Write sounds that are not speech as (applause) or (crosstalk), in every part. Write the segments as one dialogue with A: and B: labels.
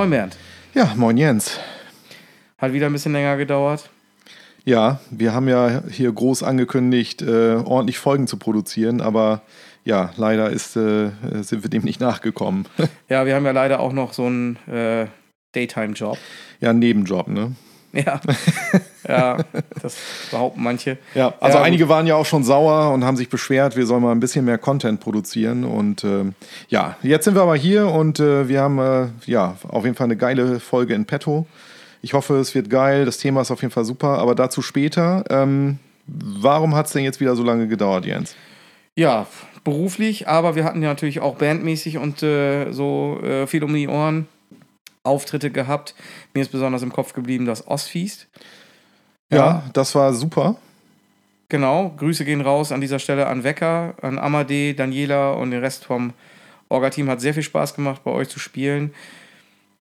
A: Moin Bernd.
B: Ja, moin Jens.
A: Hat wieder ein bisschen länger gedauert.
B: Ja, wir haben ja hier groß angekündigt, äh, ordentlich Folgen zu produzieren, aber ja, leider ist, äh, sind wir dem nicht nachgekommen.
A: ja, wir haben ja leider auch noch so einen äh, Daytime-Job.
B: Ja, einen Nebenjob, ne?
A: Ja. (laughs) ja, das behaupten manche.
B: Ja, also ja, einige waren ja auch schon sauer und haben sich beschwert, wir sollen mal ein bisschen mehr Content produzieren. Und äh, ja, jetzt sind wir aber hier und äh, wir haben äh, ja auf jeden Fall eine geile Folge in petto. Ich hoffe, es wird geil. Das Thema ist auf jeden Fall super, aber dazu später. Ähm, warum hat es denn jetzt wieder so lange gedauert, Jens?
A: Ja, beruflich, aber wir hatten ja natürlich auch bandmäßig und äh, so äh, viel um die Ohren. Auftritte gehabt. Mir ist besonders im Kopf geblieben das Ostfeast.
B: Ja, ja, das war super.
A: Genau, Grüße gehen raus an dieser Stelle an Wecker, an Amadee, Daniela und den Rest vom Orga-Team. Hat sehr viel Spaß gemacht, bei euch zu spielen.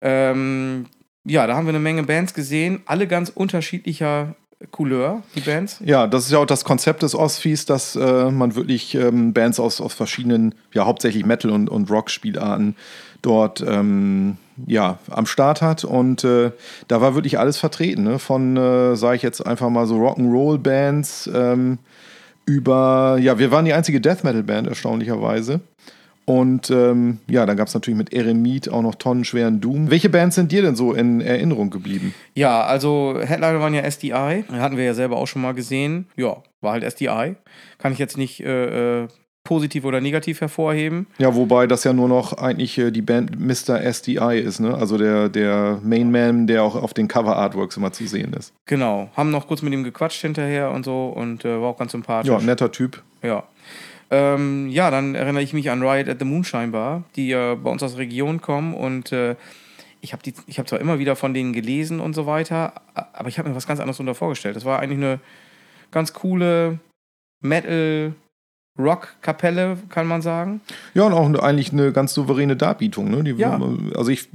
A: Ähm, ja, da haben wir eine Menge Bands gesehen, alle ganz unterschiedlicher Couleur, die Bands.
B: Ja, das ist ja auch das Konzept des Ostfeast, dass äh, man wirklich ähm, Bands aus, aus verschiedenen, ja hauptsächlich Metal- und, und Rock-Spielarten dort ähm, ja, am Start hat. Und äh, da war wirklich alles vertreten. Ne? Von, äh, sage ich jetzt einfach mal so, Rock'n'Roll-Bands ähm, über, ja, wir waren die einzige Death Metal-Band, erstaunlicherweise. Und ähm, ja, dann gab es natürlich mit Eremit auch noch tonnenschweren Doom. Welche Bands sind dir denn so in Erinnerung geblieben?
A: Ja, also Headliner waren ja SDI. Hatten wir ja selber auch schon mal gesehen. Ja, war halt SDI. Kann ich jetzt nicht äh, äh positiv oder negativ hervorheben.
B: Ja, wobei das ja nur noch eigentlich äh, die Band Mr. SDI ist, ne? Also der, der Main Man, der auch auf den Cover-Artworks immer zu sehen ist.
A: Genau. Haben noch kurz mit ihm gequatscht hinterher und so und äh, war auch ganz sympathisch.
B: Ja, netter Typ.
A: Ja. Ähm, ja, dann erinnere ich mich an Riot at the Moonshine Bar, die ja bei uns aus der Region kommen und äh, ich habe hab zwar immer wieder von denen gelesen und so weiter, aber ich habe mir was ganz anderes darunter vorgestellt. Das war eigentlich eine ganz coole Metal- Rockkapelle, kann man sagen.
B: Ja, und auch eigentlich eine ganz souveräne Darbietung. Ne? Die, ja. Also ich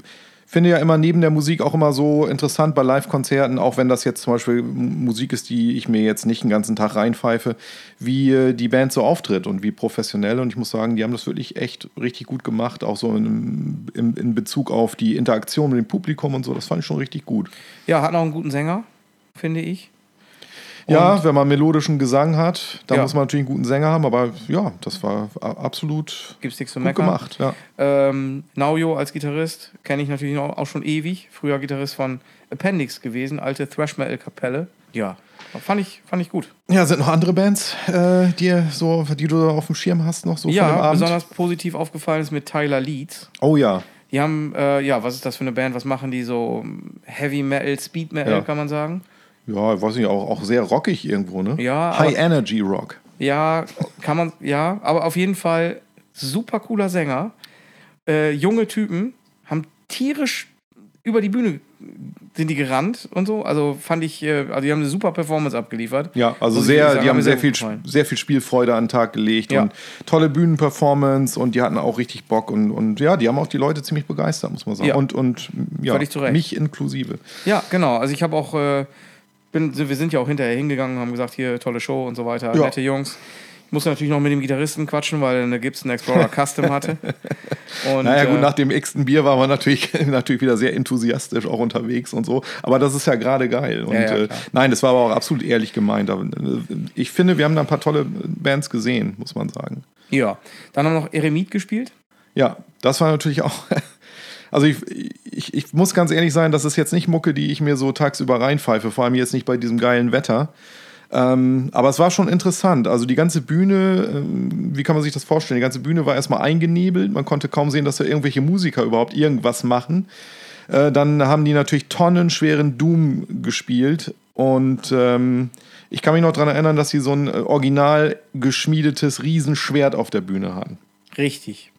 B: finde ja immer neben der Musik auch immer so interessant bei Live-Konzerten, auch wenn das jetzt zum Beispiel Musik ist, die ich mir jetzt nicht den ganzen Tag reinpfeife, wie äh, die Band so auftritt und wie professionell. Und ich muss sagen, die haben das wirklich echt richtig gut gemacht, auch so in, in, in Bezug auf die Interaktion mit dem Publikum und so. Das fand ich schon richtig gut.
A: Ja, hat auch einen guten Sänger, finde ich.
B: Ja, wenn man melodischen Gesang hat, dann ja. muss man natürlich einen guten Sänger haben, aber ja, das war absolut
A: Gibt's nichts zu gut meckern. gemacht. Ja. Ähm, Naujo als Gitarrist kenne ich natürlich auch schon ewig. Früher Gitarrist von Appendix gewesen, alte Thrash Metal Kapelle. Ja, fand ich, fand ich gut.
B: Ja, sind noch andere Bands, äh, die, so, die du auf dem Schirm hast, noch so
A: ja, von dem Abend? besonders positiv aufgefallen ist mit Tyler Leeds.
B: Oh ja.
A: Die haben, äh, ja, was ist das für eine Band? Was machen die so? Heavy Metal, Speed Metal, ja. kann man sagen?
B: Ja, weiß nicht, auch, auch sehr rockig irgendwo, ne?
A: Ja.
B: High Energy Rock.
A: Ja, kann man, ja, aber auf jeden Fall super cooler Sänger. Äh, junge Typen haben tierisch über die Bühne sind die gerannt und so. Also fand ich, äh, also die haben eine super Performance abgeliefert.
B: Ja, also sehr, sagen, die haben sehr, viel, sehr viel Spielfreude an den Tag gelegt ja. und tolle Bühnenperformance und die hatten auch richtig Bock und, und ja, die haben auch die Leute ziemlich begeistert, muss man sagen. Ja. Und, und ja, mich inklusive.
A: Ja, genau. Also ich habe auch äh, bin, wir sind ja auch hinterher hingegangen, haben gesagt, hier tolle Show und so weiter, ja. nette Jungs. Ich musste natürlich noch mit dem Gitarristen quatschen, weil er eine Gibson Explorer Custom hatte. (laughs)
B: Und, naja, gut, äh, nach dem x-ten Bier war man natürlich, (laughs) natürlich wieder sehr enthusiastisch auch unterwegs und so. Aber das ist ja gerade geil. Und ja, ja, äh, nein, das war aber auch absolut ehrlich gemeint. Äh, ich finde, wir haben da ein paar tolle Bands gesehen, muss man sagen.
A: Ja. Dann haben wir noch Eremit gespielt.
B: Ja, das war natürlich auch also ich, ich, ich muss ganz ehrlich sein, das ist jetzt nicht Mucke, die ich mir so tagsüber reinpfeife, vor allem jetzt nicht bei diesem geilen Wetter. Ähm, aber es war schon interessant. Also die ganze Bühne, ähm, wie kann man sich das vorstellen? Die ganze Bühne war erstmal eingenebelt. Man konnte kaum sehen, dass da irgendwelche Musiker überhaupt irgendwas machen. Äh, dann haben die natürlich tonnenschweren Doom gespielt. Und ähm, ich kann mich noch daran erinnern, dass sie so ein äh, original geschmiedetes Riesenschwert auf der Bühne hatten.
A: Richtig.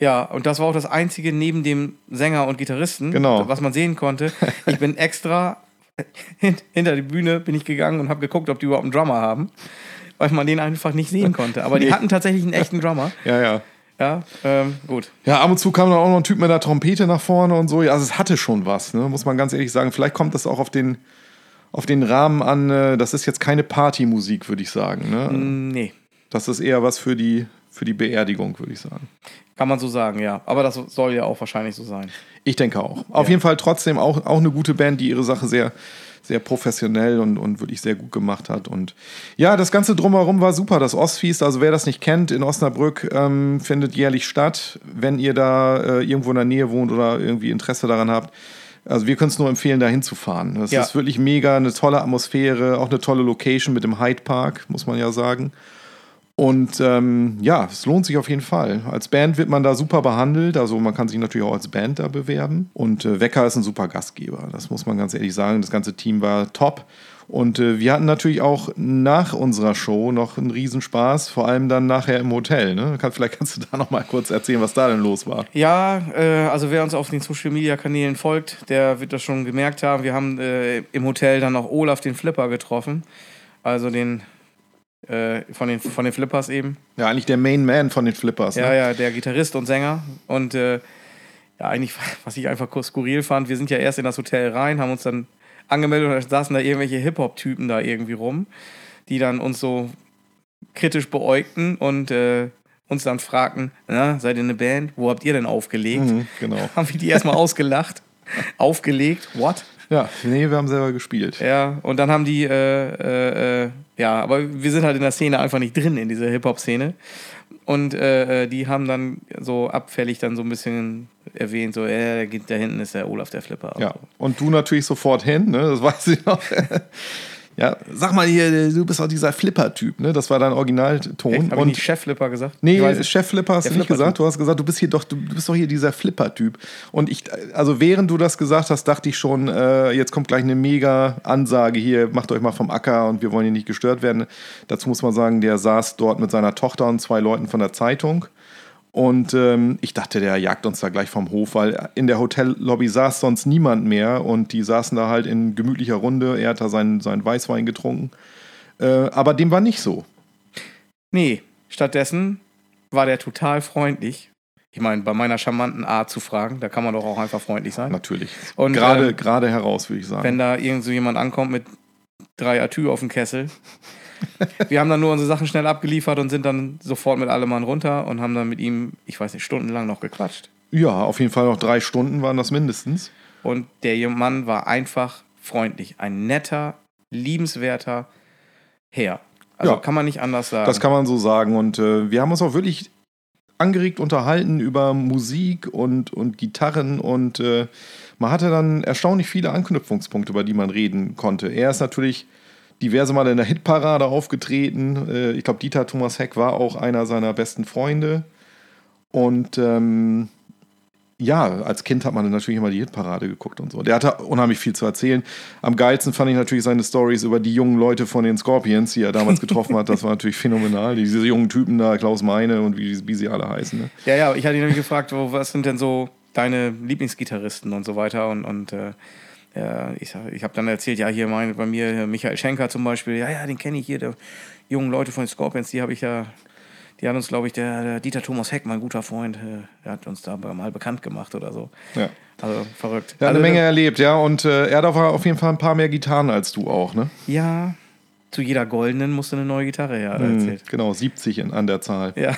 A: Ja, und das war auch das Einzige neben dem Sänger und Gitarristen,
B: genau.
A: was man sehen konnte. Ich bin (laughs) extra hinter die Bühne bin ich gegangen und habe geguckt, ob die überhaupt einen Drummer haben, weil man den einfach nicht sehen konnte. Aber die hatten tatsächlich einen echten Drummer.
B: Ja, ja.
A: Ja, ähm, gut.
B: Ja, ab und zu kam dann auch noch ein Typ mit der Trompete nach vorne und so. Ja, also es hatte schon was, ne? muss man ganz ehrlich sagen. Vielleicht kommt das auch auf den, auf den Rahmen an. Äh, das ist jetzt keine Partymusik, würde ich sagen. Ne?
A: Nee.
B: Das ist eher was für die für die Beerdigung, würde ich sagen.
A: Kann man so sagen, ja. Aber das soll ja auch wahrscheinlich so sein.
B: Ich denke auch. Auf ja. jeden Fall trotzdem auch, auch eine gute Band, die ihre Sache sehr, sehr professionell und, und wirklich sehr gut gemacht hat. Und ja, das Ganze drumherum war super. Das Ostfeast, also wer das nicht kennt, in Osnabrück ähm, findet jährlich statt. Wenn ihr da äh, irgendwo in der Nähe wohnt oder irgendwie Interesse daran habt, also wir können es nur empfehlen, da hinzufahren. Das ja. ist wirklich mega, eine tolle Atmosphäre, auch eine tolle Location mit dem Hyde Park, muss man ja sagen. Und ähm, ja, es lohnt sich auf jeden Fall. Als Band wird man da super behandelt. Also man kann sich natürlich auch als Band da bewerben. Und äh, Wecker ist ein super Gastgeber. Das muss man ganz ehrlich sagen. Das ganze Team war top. Und äh, wir hatten natürlich auch nach unserer Show noch einen Riesenspaß, vor allem dann nachher im Hotel. Ne? Vielleicht kannst du da noch mal kurz erzählen, was da denn los war.
A: Ja, äh, also wer uns auf den Social Media Kanälen folgt, der wird das schon gemerkt haben. Wir haben äh, im Hotel dann noch Olaf den Flipper getroffen. Also den äh, von, den, von den Flippers eben.
B: Ja, eigentlich der Main Man von den Flippers.
A: Ja, ne? ja, der Gitarrist und Sänger. Und äh, ja, eigentlich, (laughs) was ich einfach kurz skurril fand, wir sind ja erst in das Hotel rein, haben uns dann angemeldet und da saßen da irgendwelche Hip-Hop-Typen da irgendwie rum, die dann uns so kritisch beäugten und äh, uns dann fragten, na, seid ihr eine Band? Wo habt ihr denn aufgelegt? Mhm,
B: genau. (laughs)
A: haben wir die erstmal ausgelacht. (laughs) aufgelegt? What?
B: Ja, nee, wir haben selber gespielt.
A: Ja, und dann haben die, äh, äh, äh, ja, aber wir sind halt in der Szene einfach nicht drin, in dieser Hip-Hop-Szene. Und äh, äh, die haben dann so abfällig dann so ein bisschen erwähnt, so, äh, da hinten ist der Olaf der Flipper.
B: Ja, und du natürlich sofort hin, ne? das weiß ich noch. (laughs) Ja, sag mal hier, du bist auch dieser Flipper-Typ, ne? Das war dein Originalton.
A: Habe ich nicht Chef-Flipper gesagt?
B: Nee, Chef-Flipper hast du nicht gesagt. Du hast gesagt, du bist hier doch, du bist doch hier dieser Flipper-Typ. Und ich, also während du das gesagt hast, dachte ich schon, äh, jetzt kommt gleich eine mega Ansage hier, macht euch mal vom Acker und wir wollen hier nicht gestört werden. Dazu muss man sagen, der saß dort mit seiner Tochter und zwei Leuten von der Zeitung. Und ähm, ich dachte, der jagt uns da gleich vom Hof, weil in der Hotellobby saß sonst niemand mehr und die saßen da halt in gemütlicher Runde. Er hat da seinen, seinen Weißwein getrunken. Äh, aber dem war nicht so.
A: Nee, stattdessen war der total freundlich. Ich meine, bei meiner charmanten Art zu fragen, da kann man doch auch einfach freundlich sein.
B: Natürlich. Und gerade, ähm, gerade heraus, würde ich sagen.
A: Wenn da irgend so jemand ankommt mit drei Atü auf dem Kessel, (laughs) wir haben dann nur unsere Sachen schnell abgeliefert und sind dann sofort mit allem Mann runter und haben dann mit ihm, ich weiß nicht, stundenlang noch gequatscht.
B: Ja, auf jeden Fall noch drei Stunden waren das mindestens.
A: Und der Mann war einfach freundlich. Ein netter, liebenswerter Herr. Also ja, kann man nicht anders sagen.
B: Das kann man so sagen. Und äh, wir haben uns auch wirklich angeregt unterhalten über Musik und, und Gitarren und äh, man hatte dann erstaunlich viele Anknüpfungspunkte, über die man reden konnte. Er ist natürlich diverse Mal in der Hitparade aufgetreten. Äh, ich glaube, Dieter Thomas Heck war auch einer seiner besten Freunde. Und ähm, ja, als Kind hat man natürlich immer die Hitparade geguckt und so. Der hatte unheimlich viel zu erzählen. Am geilsten fand ich natürlich seine Stories über die jungen Leute von den Scorpions, die er damals getroffen hat. Das war natürlich (laughs) phänomenal. Diese jungen Typen da, Klaus Meine und wie, wie sie alle heißen. Ne?
A: Ja, ja, ich hatte ihn nämlich gefragt, wo, was sind denn so deine Lieblingsgitarristen und so weiter. Und, und äh, ja, ich, ich habe dann erzählt, ja, hier mein, bei mir Michael Schenker zum Beispiel, ja, ja, den kenne ich hier, der jungen Leute von den Scorpions, die habe ich ja, die hat uns, glaube ich, der, der, Dieter Thomas Heck, mein guter Freund, äh, der hat uns da mal bekannt gemacht oder so.
B: Ja.
A: Also verrückt.
B: Er
A: hat
B: eine also, Menge erlebt, ja, und äh, er hat auf jeden Fall ein paar mehr Gitarren als du auch, ne?
A: Ja, zu jeder goldenen musste eine neue Gitarre her,
B: erzählt. Genau, 70 in, an der Zahl.
A: Ja.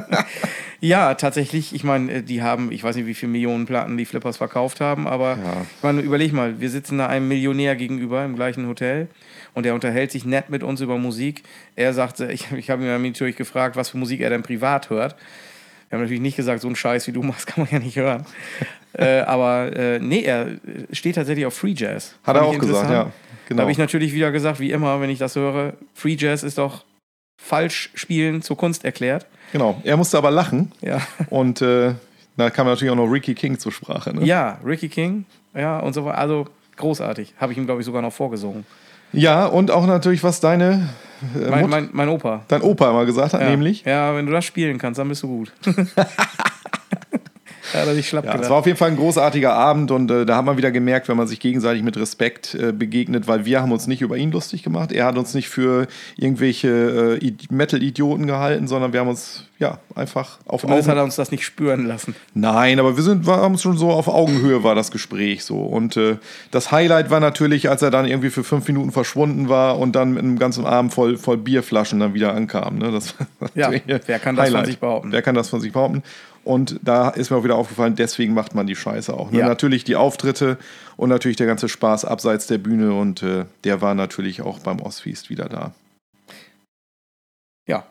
A: (laughs) ja, tatsächlich, ich meine, äh, die haben, ich weiß nicht, wie viele Millionen Platten die Flippers verkauft haben, aber ja. ich meine, überleg mal, wir sitzen da einem Millionär gegenüber im gleichen Hotel und er unterhält sich nett mit uns über Musik. Er sagte, ich, ich habe ihn natürlich gefragt, was für Musik er denn privat hört. Wir haben natürlich nicht gesagt, so ein Scheiß wie du machst, (laughs) kann man ja nicht hören. äh, aber äh, nee, er steht tatsächlich auf Free Jazz.
B: Hat er auch gesagt, ja.
A: Genau. Da habe ich natürlich wieder gesagt, wie immer, wenn ich das höre, Free Jazz ist doch falsch spielen zur Kunst erklärt.
B: Genau, er musste aber lachen.
A: Ja.
B: Und äh, da kam natürlich auch noch Ricky King zur Sprache. Ne?
A: Ja, Ricky King, ja, und so weiter. Also großartig. Habe ich ihm, glaube ich, sogar noch vorgesungen.
B: Ja, und auch natürlich, was deine.
A: Äh, mein, mein, mein, Opa.
B: Dein Opa immer gesagt hat,
A: ja.
B: nämlich.
A: Ja, wenn du das spielen kannst, dann bist du gut. (laughs) hat er sich schlapp
B: Ja, es war auf jeden Fall ein großartiger Abend und äh, da hat man wieder gemerkt, wenn man sich gegenseitig mit Respekt äh, begegnet, weil wir haben uns nicht über ihn lustig gemacht. Er hat uns nicht für irgendwelche äh, Id- Metal-Idioten gehalten, sondern wir haben uns ja einfach auf
A: Zumindest hat
B: Augen
A: er uns das nicht spüren lassen.
B: Nein, aber wir sind wir haben schon so auf Augenhöhe war das Gespräch so und äh, das Highlight war natürlich, als er dann irgendwie für fünf Minuten verschwunden war und dann mit einem ganzen Arm voll voll Bierflaschen dann wieder ankam. Ne? Das
A: Ja, wer kann das von
B: Highlight.
A: sich behaupten?
B: Wer kann das von sich behaupten? Und da ist mir auch wieder aufgefallen, deswegen macht man die Scheiße auch. Ne?
A: Ja.
B: Natürlich die Auftritte und natürlich der ganze Spaß abseits der Bühne und äh, der war natürlich auch beim Ostfeast wieder da.
A: Ja.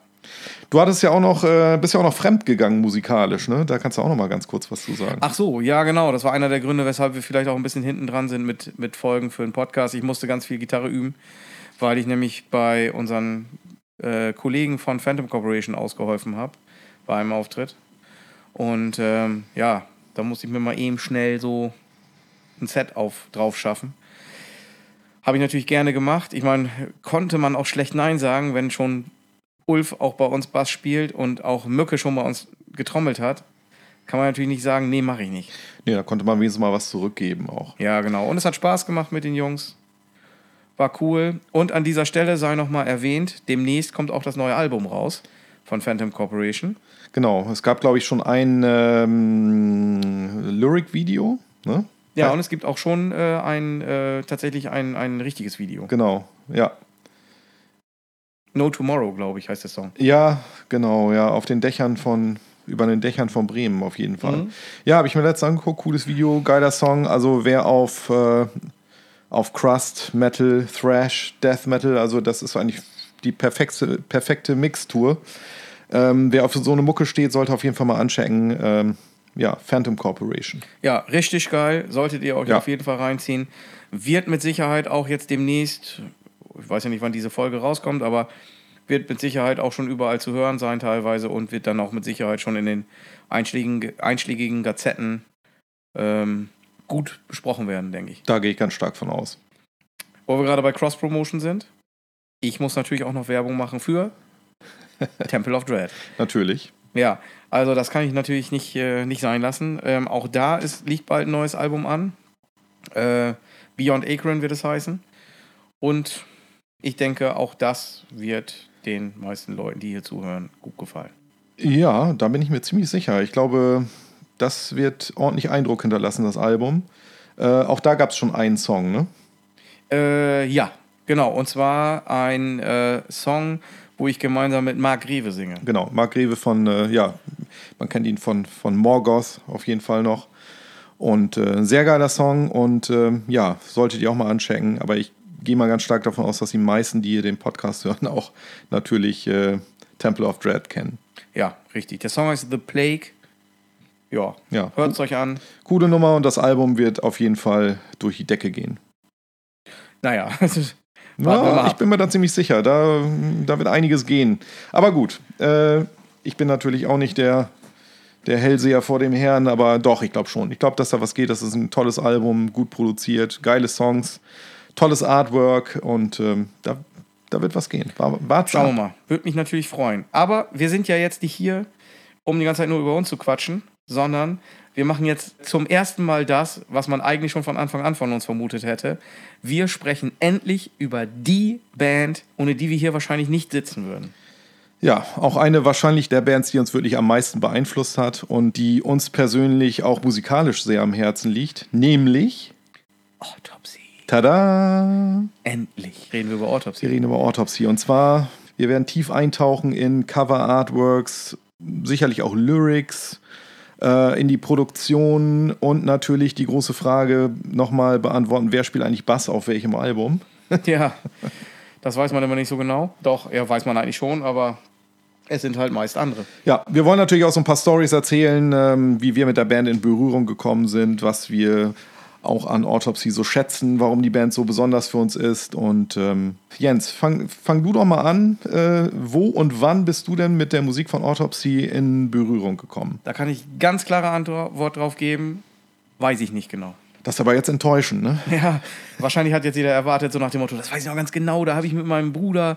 B: Du hattest ja auch noch, äh, bist ja auch noch fremdgegangen musikalisch, ne? Da kannst du auch noch mal ganz kurz was zu sagen.
A: Ach so, ja, genau. Das war einer der Gründe, weshalb wir vielleicht auch ein bisschen hinten dran sind mit, mit Folgen für einen Podcast. Ich musste ganz viel Gitarre üben, weil ich nämlich bei unseren äh, Kollegen von Phantom Corporation ausgeholfen habe bei einem Auftritt. Und ähm, ja, da musste ich mir mal eben schnell so ein Set auf, drauf schaffen. Habe ich natürlich gerne gemacht. Ich meine, konnte man auch schlecht Nein sagen, wenn schon Ulf auch bei uns Bass spielt und auch Mücke schon bei uns getrommelt hat. Kann man natürlich nicht sagen, nee, mache ich nicht.
B: Nee, da konnte man wenigstens mal was zurückgeben auch.
A: Ja, genau. Und es hat Spaß gemacht mit den Jungs. War cool. Und an dieser Stelle sei nochmal erwähnt, demnächst kommt auch das neue Album raus von Phantom Corporation.
B: Genau, es gab, glaube ich, schon ein ähm, Lyric-Video. Ne?
A: Ja, und es gibt auch schon äh, ein, äh, tatsächlich ein, ein richtiges Video.
B: Genau, ja.
A: No Tomorrow, glaube ich, heißt der Song.
B: Ja, genau, ja, auf den Dächern von, über den Dächern von Bremen auf jeden Fall.
A: Mhm.
B: Ja, habe ich mir letztens angeguckt, cooles Video, geiler Song. Also wer auf, äh, auf Crust, Metal, Thrash, Death Metal, also das ist eigentlich die perfekte, perfekte Mixtur. Ähm, wer auf so eine Mucke steht, sollte auf jeden Fall mal anchecken. Ähm, ja, Phantom Corporation.
A: Ja, richtig geil. Solltet ihr euch
B: Ja.
A: auf jeden Fall reinziehen. Wird mit Sicherheit auch jetzt demnächst, ich weiß ja nicht, wann diese Folge rauskommt, aber wird mit Sicherheit auch schon überall zu hören sein teilweise und wird dann auch mit Sicherheit schon in den einschlägigen, einschlägigen Gazetten ähm, gut besprochen werden, denke ich.
B: Da gehe ich ganz stark von aus.
A: Wo wir gerade bei Cross-Promotion sind, ich muss natürlich auch noch Werbung machen für (laughs) Temple of Dread.
B: Natürlich.
A: Ja, also das kann ich natürlich nicht, äh, nicht sein lassen. Ähm, auch da ist, liegt bald ein neues Album an. Äh, Beyond Akron wird es heißen. Und ich denke, auch das wird den meisten Leuten, die hier zuhören, gut gefallen.
B: Ja, da bin ich mir ziemlich sicher. Ich glaube, das wird ordentlich Eindruck hinterlassen, das Album. Äh, auch da gab es schon einen Song, ne?
A: Äh, ja, genau. Und zwar ein äh, Song, wo ich gemeinsam mit Marc Rewe singe.
B: Genau, Mark Rewe von, äh, ja, man kennt ihn von, von Morgoth auf jeden Fall noch. Und äh, ein sehr geiler Song und ähm, ja, solltet ihr auch mal anchecken. Aber ich gehe mal ganz stark davon aus, dass die meisten, die hier den Podcast hören, auch natürlich äh, Temple of Dread kennen.
A: Ja, richtig. Der Song heißt The Plague. Ja,
B: Ja,
A: hört es euch an.
B: coole Nummer und das Album wird auf jeden Fall durch die Decke gehen.
A: Naja, (laughs)
B: Ja, ich bin mir da ziemlich sicher. Da, da wird einiges gehen. Aber gut, äh, ich bin natürlich auch nicht der, der Hellseher vor dem Herrn, aber doch, ich glaube schon. Ich glaube, dass da was geht. Das ist ein tolles Album, gut produziert, geile Songs, tolles Artwork und ähm, da, da wird was gehen. War,
A: Schauen wir mal. Würde mich natürlich freuen. Aber wir sind ja jetzt nicht hier, um die ganze Zeit nur über uns zu quatschen, sondern wir machen jetzt zum ersten Mal das, was man eigentlich schon von Anfang an von uns vermutet hätte. Wir sprechen endlich über die Band, ohne die wir hier wahrscheinlich nicht sitzen würden.
B: Ja, auch eine wahrscheinlich der Bands, die uns wirklich am meisten beeinflusst hat und die uns persönlich auch musikalisch sehr am Herzen liegt, nämlich
A: Autopsy.
B: Tada!
A: Endlich reden wir über Autopsy.
B: Wir reden über Autopsy. Und zwar, wir werden tief eintauchen in Cover-Artworks, sicherlich auch Lyrics, äh, in die Produktion und natürlich die große Frage nochmal beantworten, wer spielt eigentlich Bass auf welchem Album? (laughs)
A: Ja, das weiß man immer nicht so genau. Doch, ja, weiß man eigentlich schon, aber es sind halt meist andere.
B: Ja, wir wollen natürlich auch so ein paar Stories erzählen, ähm, wie wir mit der Band in Berührung gekommen sind, was wir auch an Autopsy so schätzen, warum die Band so besonders für uns ist. Und ähm, Jens, fang, fang du doch mal an. Äh, wo und wann bist du denn mit der Musik von Autopsy in Berührung gekommen?
A: Da kann ich ganz klare Antwort drauf geben. Weiß ich nicht genau.
B: Das ist aber jetzt enttäuschend, ne? (laughs)
A: Ja, wahrscheinlich hat jetzt jeder erwartet, so nach dem Motto, das weiß ich noch ganz genau, da habe ich mit meinem Bruder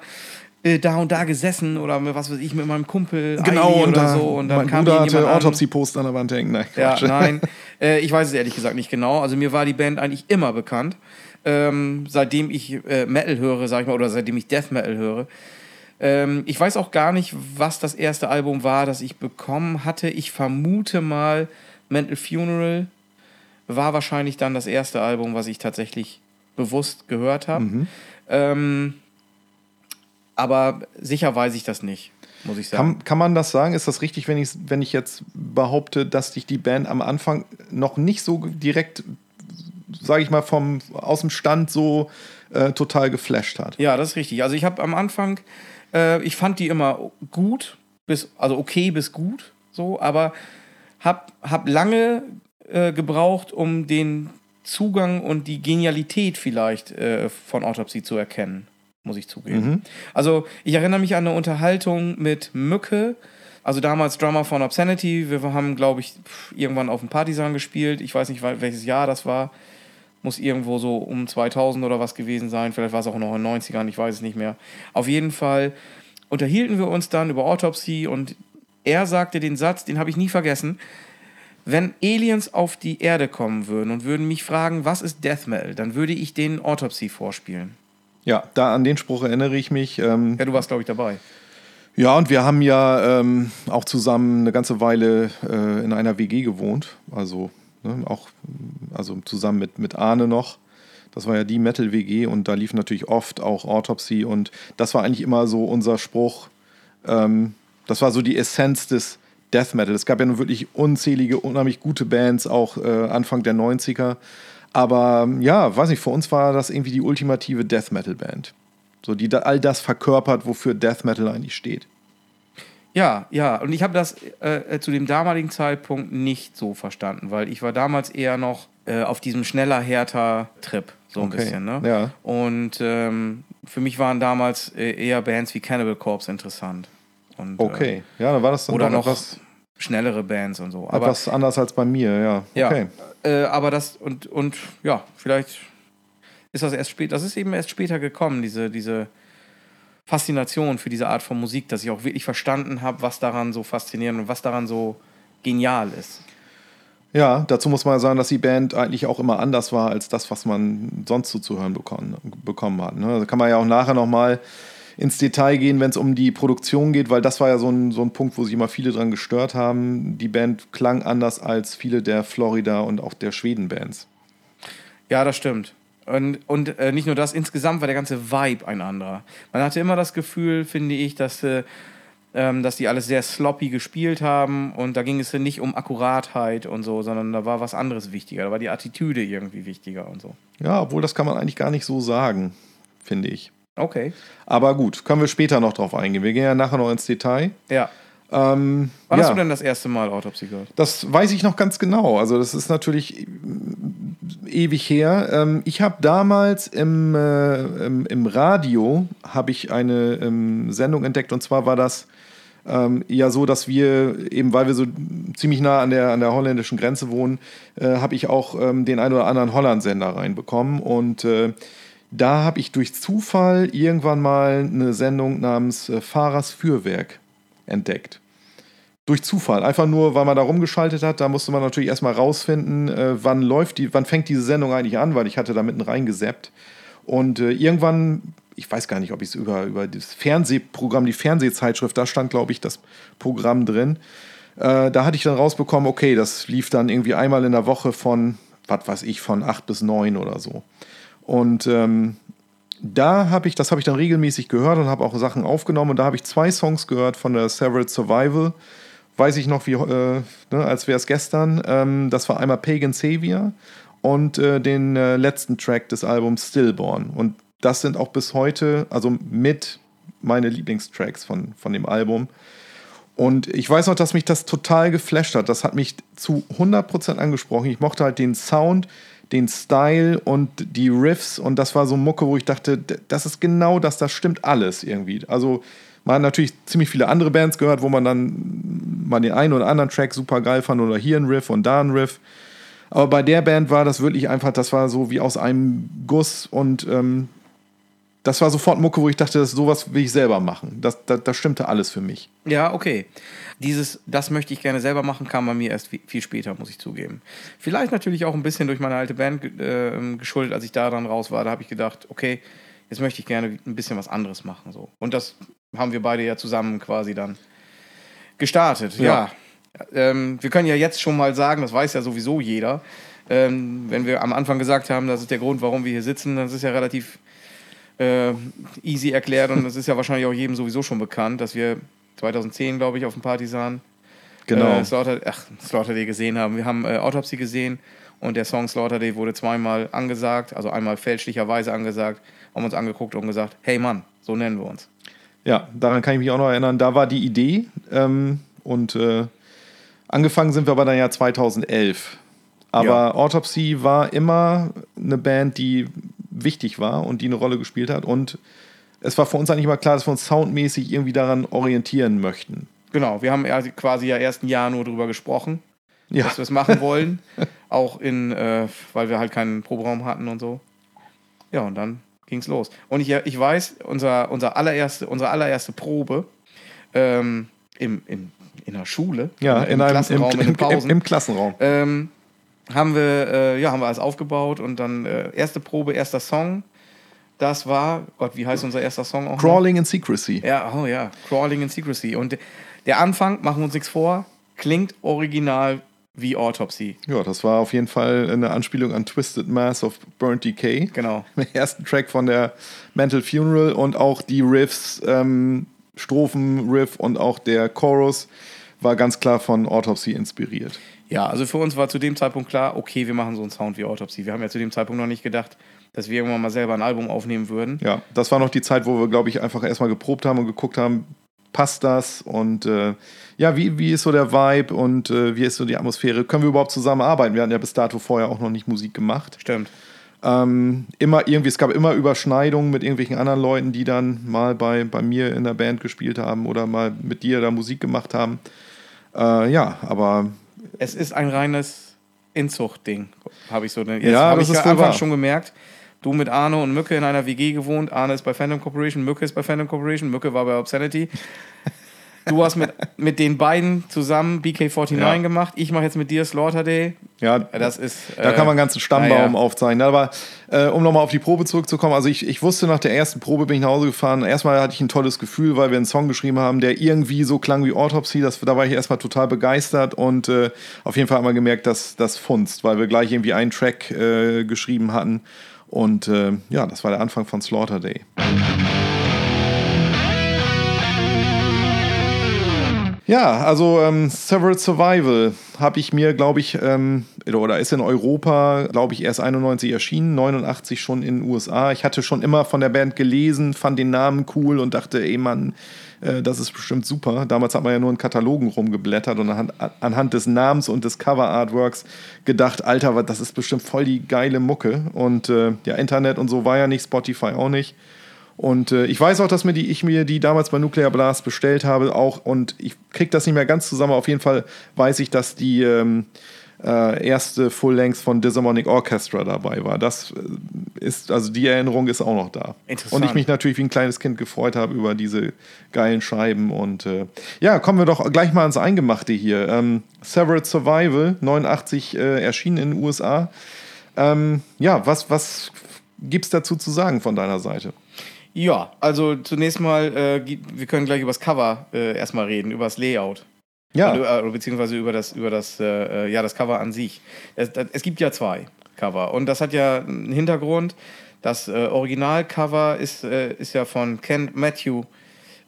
A: äh, da und da gesessen oder was weiß ich, mit meinem Kumpel
B: Genau,
A: Ivy
B: und
A: oder
B: da,
A: so. Und dann
B: mein
A: kam
B: Bruder hatte
A: an.
B: Autopsy-Poster an der Wand hängen. Nein,
A: Ja, nein. (laughs) Äh, ich weiß es ehrlich gesagt nicht genau. Also mir war die Band eigentlich immer bekannt. Ähm, seitdem ich äh, Metal höre, sag ich mal, oder seitdem ich Death Metal höre. Ähm, ich weiß auch gar nicht, was das erste Album war, das ich bekommen hatte. Ich vermute mal, Mental Funeral war wahrscheinlich dann das erste Album, was ich tatsächlich bewusst gehört habe.
B: Mhm.
A: Ähm, aber sicher weiß ich das nicht, muss ich sagen.
B: Kann, kann man das sagen? Ist das richtig, wenn ich, wenn ich jetzt behaupte, dass dich die Band am Anfang noch nicht so direkt, sage ich mal, vom, aus dem Stand so äh, total geflasht hat?
A: Ja, das ist richtig. Also ich habe am Anfang, äh, ich fand die immer gut, bis, also okay bis gut, so, aber hab, hab lange äh, gebraucht, um den Zugang und die Genialität vielleicht äh, von Autopsy zu erkennen, muss ich zugeben.
B: Mhm.
A: Also ich erinnere mich an eine Unterhaltung mit Mücke, also damals Drummer von Obscenity. Wir haben, glaube ich, irgendwann auf dem Partisan gespielt. Ich weiß nicht, wel- welches Jahr das war. Muss irgendwo so um 2000 oder was gewesen sein. Vielleicht war es auch noch in den 90ern, ich weiß es nicht mehr. Auf jeden Fall unterhielten wir uns dann über Autopsy und er sagte den Satz, den habe ich nie vergessen. Wenn Aliens auf die Erde kommen würden und würden mich fragen, was ist Death Metal, dann würde ich denen Autopsy vorspielen.
B: Ja, da an den Spruch erinnere ich mich. Ähm,
A: Ja, du warst, glaube ich, dabei.
B: Ja, und wir haben ja ähm, auch zusammen eine ganze Weile äh, in einer WG gewohnt. Also ne, auch also zusammen mit, mit Arne noch. Das war ja die Metal-WG und da lief natürlich oft auch Autopsy und das war eigentlich immer so unser Spruch. Ähm, das war so die Essenz des Death Metal. Es gab ja nun wirklich unzählige, unheimlich gute Bands, auch äh, Anfang der 90er. Aber ja, weiß nicht, für uns war das irgendwie die ultimative Death Metal-Band. So, die da all das verkörpert, wofür Death Metal eigentlich steht.
A: Ja, ja, und ich habe das äh, äh, zu dem damaligen Zeitpunkt nicht so verstanden, weil ich war damals eher noch äh, auf diesem schneller, härter Trip, so ein
B: Okay,
A: bisschen. Ne?
B: ja.
A: Und ähm, für mich waren damals äh, eher Bands wie Cannibal Corpse interessant. Und,
B: Okay, ja, dann war das
A: Äh,
B: dann
A: oder noch
B: etwas,
A: schnellere Bands und so. Aber,
B: etwas anders als bei mir, ja.
A: ja,
B: Okay.
A: Äh, aber das, und, und ja, vielleicht ist das erst spät, das ist eben erst später gekommen, diese, diese Faszination für diese Art von Musik, dass ich auch wirklich verstanden habe, was daran so faszinierend und was daran so genial ist.
B: Ja, dazu muss man sagen, dass die Band eigentlich auch immer anders war als das, was man sonst so zu hören bekommen, bekommen hat. Ne? Da kann man ja auch nachher nochmal ins Detail gehen, wenn es um die Produktion geht, weil das war ja so ein, so ein Punkt, wo sich immer viele dran gestört haben. Die Band klang anders als viele der Florida und auch der Schweden-Bands.
A: Ja, das stimmt. Und, und äh, nicht nur das, insgesamt war der ganze Vibe ein anderer. Man hatte immer das Gefühl, finde ich, dass, äh, ähm, dass die alles sehr sloppy gespielt haben und da ging es ja nicht um Akkuratheit und so, sondern da war was anderes wichtiger. Da war die Attitüde irgendwie wichtiger und so.
B: Ja, obwohl das kann man eigentlich gar nicht so sagen, finde ich.
A: Okay.
B: Aber gut, können wir später noch drauf eingehen. Wir gehen ja nachher noch ins Detail.
A: Ja.
B: Ähm,
A: Wann
B: ja.
A: hast du denn das erste Mal Autopsy gehört?
B: Das weiß ich noch ganz genau. Also das ist natürlich ewig her. Ähm, ich habe damals im, äh, im, im Radio habe ich eine ähm, Sendung entdeckt und zwar war das ähm, ja so, dass wir eben, weil wir so ziemlich nah an der, an der holländischen Grenze wohnen, äh, habe ich auch ähm, den einen oder anderen Holland-Sender reinbekommen und äh, da habe ich durch Zufall irgendwann mal eine Sendung namens äh, Fahrers Fürwerk entdeckt durch Zufall. Einfach nur, weil man da rumgeschaltet hat. Da musste man natürlich erstmal rausfinden, äh, wann läuft die, wann fängt diese Sendung eigentlich an, weil ich hatte da mitten reingeseppt. Und äh, irgendwann, ich weiß gar nicht, ob ich es über, über das Fernsehprogramm, die Fernsehzeitschrift, da stand, glaube ich, das Programm drin. Da hatte ich dann rausbekommen, okay, das lief dann irgendwie einmal in der Woche von, was weiß ich, von acht bis neun oder so. Und ähm, da habe ich, das habe ich dann regelmäßig gehört und habe auch Sachen aufgenommen. Und da habe ich zwei Songs gehört von der Severed Survival. Weiß ich noch, wie, äh, ne, als wäre es gestern. Ähm, das war einmal Pagan Savior und äh, den äh, letzten Track des Albums Stillborn. Und das sind auch bis heute, also mit meine Lieblingstracks von, von dem Album. Und ich weiß noch, dass mich das total geflasht hat. Das hat mich zu 100% angesprochen. Ich mochte halt den Sound, den Style und die Riffs. Und das war so Mucke, wo ich dachte, das ist genau das, das stimmt alles irgendwie. Also man hat natürlich ziemlich viele andere Bands gehört, wo man dann mal den einen oder anderen Track super geil fand oder hier ein Riff und da ein Riff. Aber bei der Band war das wirklich einfach, das war so wie aus einem Guss und ähm, das war sofort Mucke, wo ich dachte, das, sowas will ich selber machen. Das, das, das stimmte alles für mich.
A: Ja, okay. Dieses, das möchte ich gerne selber machen, kam bei mir erst viel später, muss ich zugeben. Vielleicht natürlich auch ein bisschen durch meine alte Band äh, geschuldet, als ich da dann raus war. Da habe ich gedacht, okay, jetzt möchte ich gerne ein bisschen was anderes machen. So. Und das haben wir beide ja zusammen quasi dann gestartet. Ja. ja. Ähm, wir können ja jetzt schon mal sagen, das weiß ja sowieso jeder. Ähm, wenn wir am Anfang gesagt haben, das ist der Grund, warum wir hier sitzen, das ist ja relativ äh, easy erklärt und das ist ja wahrscheinlich auch jedem sowieso schon bekannt, dass wir 2010, glaube ich, auf dem Partisan
B: genau.
A: äh, Slaughter, ach, Slaughter Day gesehen haben. Wir haben äh, Autopsy gesehen und der Song Slaughter Day wurde zweimal angesagt, also einmal fälschlicherweise angesagt, haben uns angeguckt und gesagt, hey Mann, so nennen wir uns.
B: Ja, daran kann ich mich auch noch erinnern. Da war die Idee ähm, und äh, angefangen sind wir aber dann ja 2011. Aber ja. Autopsy war immer eine Band, die wichtig war und die eine Rolle gespielt hat. Und es war für uns eigentlich immer klar, dass wir uns soundmäßig irgendwie daran orientieren möchten.
A: Genau, wir haben quasi ja erst ein Jahr nur darüber gesprochen, ja. dass wir es machen wollen. (laughs) auch in, äh, weil wir halt keinen Proberaum hatten und so. Ja, und dann ging es los. Und ich, ich weiß, unser, unser allererste, unsere allererste Probe ähm, im, im, in der Schule,
B: ja, im,
A: im
B: einem,
A: Klassenraum,
B: im,
A: in den Pausen,
B: im, im Klassenraum.
A: Ähm, haben wir, äh, ja, haben wir alles aufgebaut und dann äh, erste Probe, erster Song. Das war, Gott, wie heißt unser erster Song auch?
B: Crawling noch? in Secrecy.
A: Ja, oh ja, Crawling in Secrecy. Und der Anfang, machen wir uns nichts vor, klingt original wie Autopsy.
B: Ja, das war auf jeden Fall eine Anspielung an Twisted Mass of Burnt Decay.
A: Genau. (laughs)
B: Den ersten Track von der Mental Funeral und auch die Riffs, ähm, Strophen-Riff und auch der Chorus war ganz klar von Autopsy inspiriert.
A: Ja, also für uns war zu dem Zeitpunkt klar, okay, wir machen so einen Sound wie Autopsy. Wir haben ja zu dem Zeitpunkt noch nicht gedacht, dass wir irgendwann mal selber ein Album aufnehmen würden.
B: Ja, das war noch die Zeit, wo wir, glaube ich, einfach erstmal geprobt haben und geguckt haben, passt das und äh, ja, wie, wie ist so der Vibe und äh, wie ist so die Atmosphäre? Können wir überhaupt zusammenarbeiten? Wir hatten ja bis dato vorher auch noch nicht Musik gemacht.
A: Stimmt.
B: Ähm, immer irgendwie, es gab immer Überschneidungen mit irgendwelchen anderen Leuten, die dann mal bei, bei mir in der Band gespielt haben oder mal mit dir da Musik gemacht haben. Äh, ja, aber
A: es ist ein reines Inzuchtding, habe ich so. Jetzt
B: ja,
A: habe
B: ich
A: am
B: Anfang
A: schon gemerkt. Du mit Arne und Mücke in einer WG gewohnt. Arne ist bei Phantom Corporation, Mücke ist bei Phantom Corporation, Mücke war bei Obscenity. (laughs) Du hast mit, mit den beiden zusammen BK49 ja. gemacht. Ich mache jetzt mit dir Slaughter Day.
B: Ja, das ist. Da äh, kann man einen ganzen Stammbaum ja. aufzeichnen. Aber äh, um nochmal auf die Probe zurückzukommen, also ich, ich wusste nach der ersten Probe bin ich nach Hause gefahren. Erstmal hatte ich ein tolles Gefühl, weil wir einen Song geschrieben haben, der irgendwie so klang wie Autopsy. Das, da war ich erstmal total begeistert und äh, auf jeden Fall haben wir gemerkt, dass das funzt, weil wir gleich irgendwie einen Track äh, geschrieben hatten. Und äh, ja, das war der Anfang von Slaughter Day. Ja, also ähm, Several Survival habe ich mir, glaube ich, ähm, oder ist in Europa, glaube ich, erst 91 erschienen, 89 schon in den USA. Ich hatte schon immer von der Band gelesen, fand den Namen cool und dachte, ey Mann, äh, das ist bestimmt super. Damals hat man ja nur in Katalogen rumgeblättert und anhand, anhand des Namens und des Cover-Artworks gedacht, Alter, das ist bestimmt voll die geile Mucke. Und äh, ja, Internet und so war ja nicht, Spotify auch nicht. Und äh, ich weiß auch, dass mir die, ich mir die damals bei Nuclear Blast bestellt habe, auch und ich kriege das nicht mehr ganz zusammen. Auf jeden Fall weiß ich, dass die ähm, äh, erste Full-Length von Disharmonic Orchestra dabei war. Das äh, ist, also die Erinnerung ist auch noch da. Und ich mich natürlich wie ein kleines Kind gefreut habe über diese geilen Scheiben. Und äh, ja, kommen wir doch gleich mal ans Eingemachte hier. Ähm, Severed Survival, 89 äh, erschienen in den USA. Ähm, ja, was, was gibt es dazu zu sagen von deiner Seite?
A: Ja, also zunächst mal, äh, wir können gleich über das Cover äh, erstmal reden, über das Layout. Ja. Also, äh, beziehungsweise über das, über das, äh, äh, ja, das Cover an sich. Es, das, es, gibt ja zwei Cover und das hat ja einen Hintergrund. Das äh, Originalcover ist, ist ja von Ken Matthew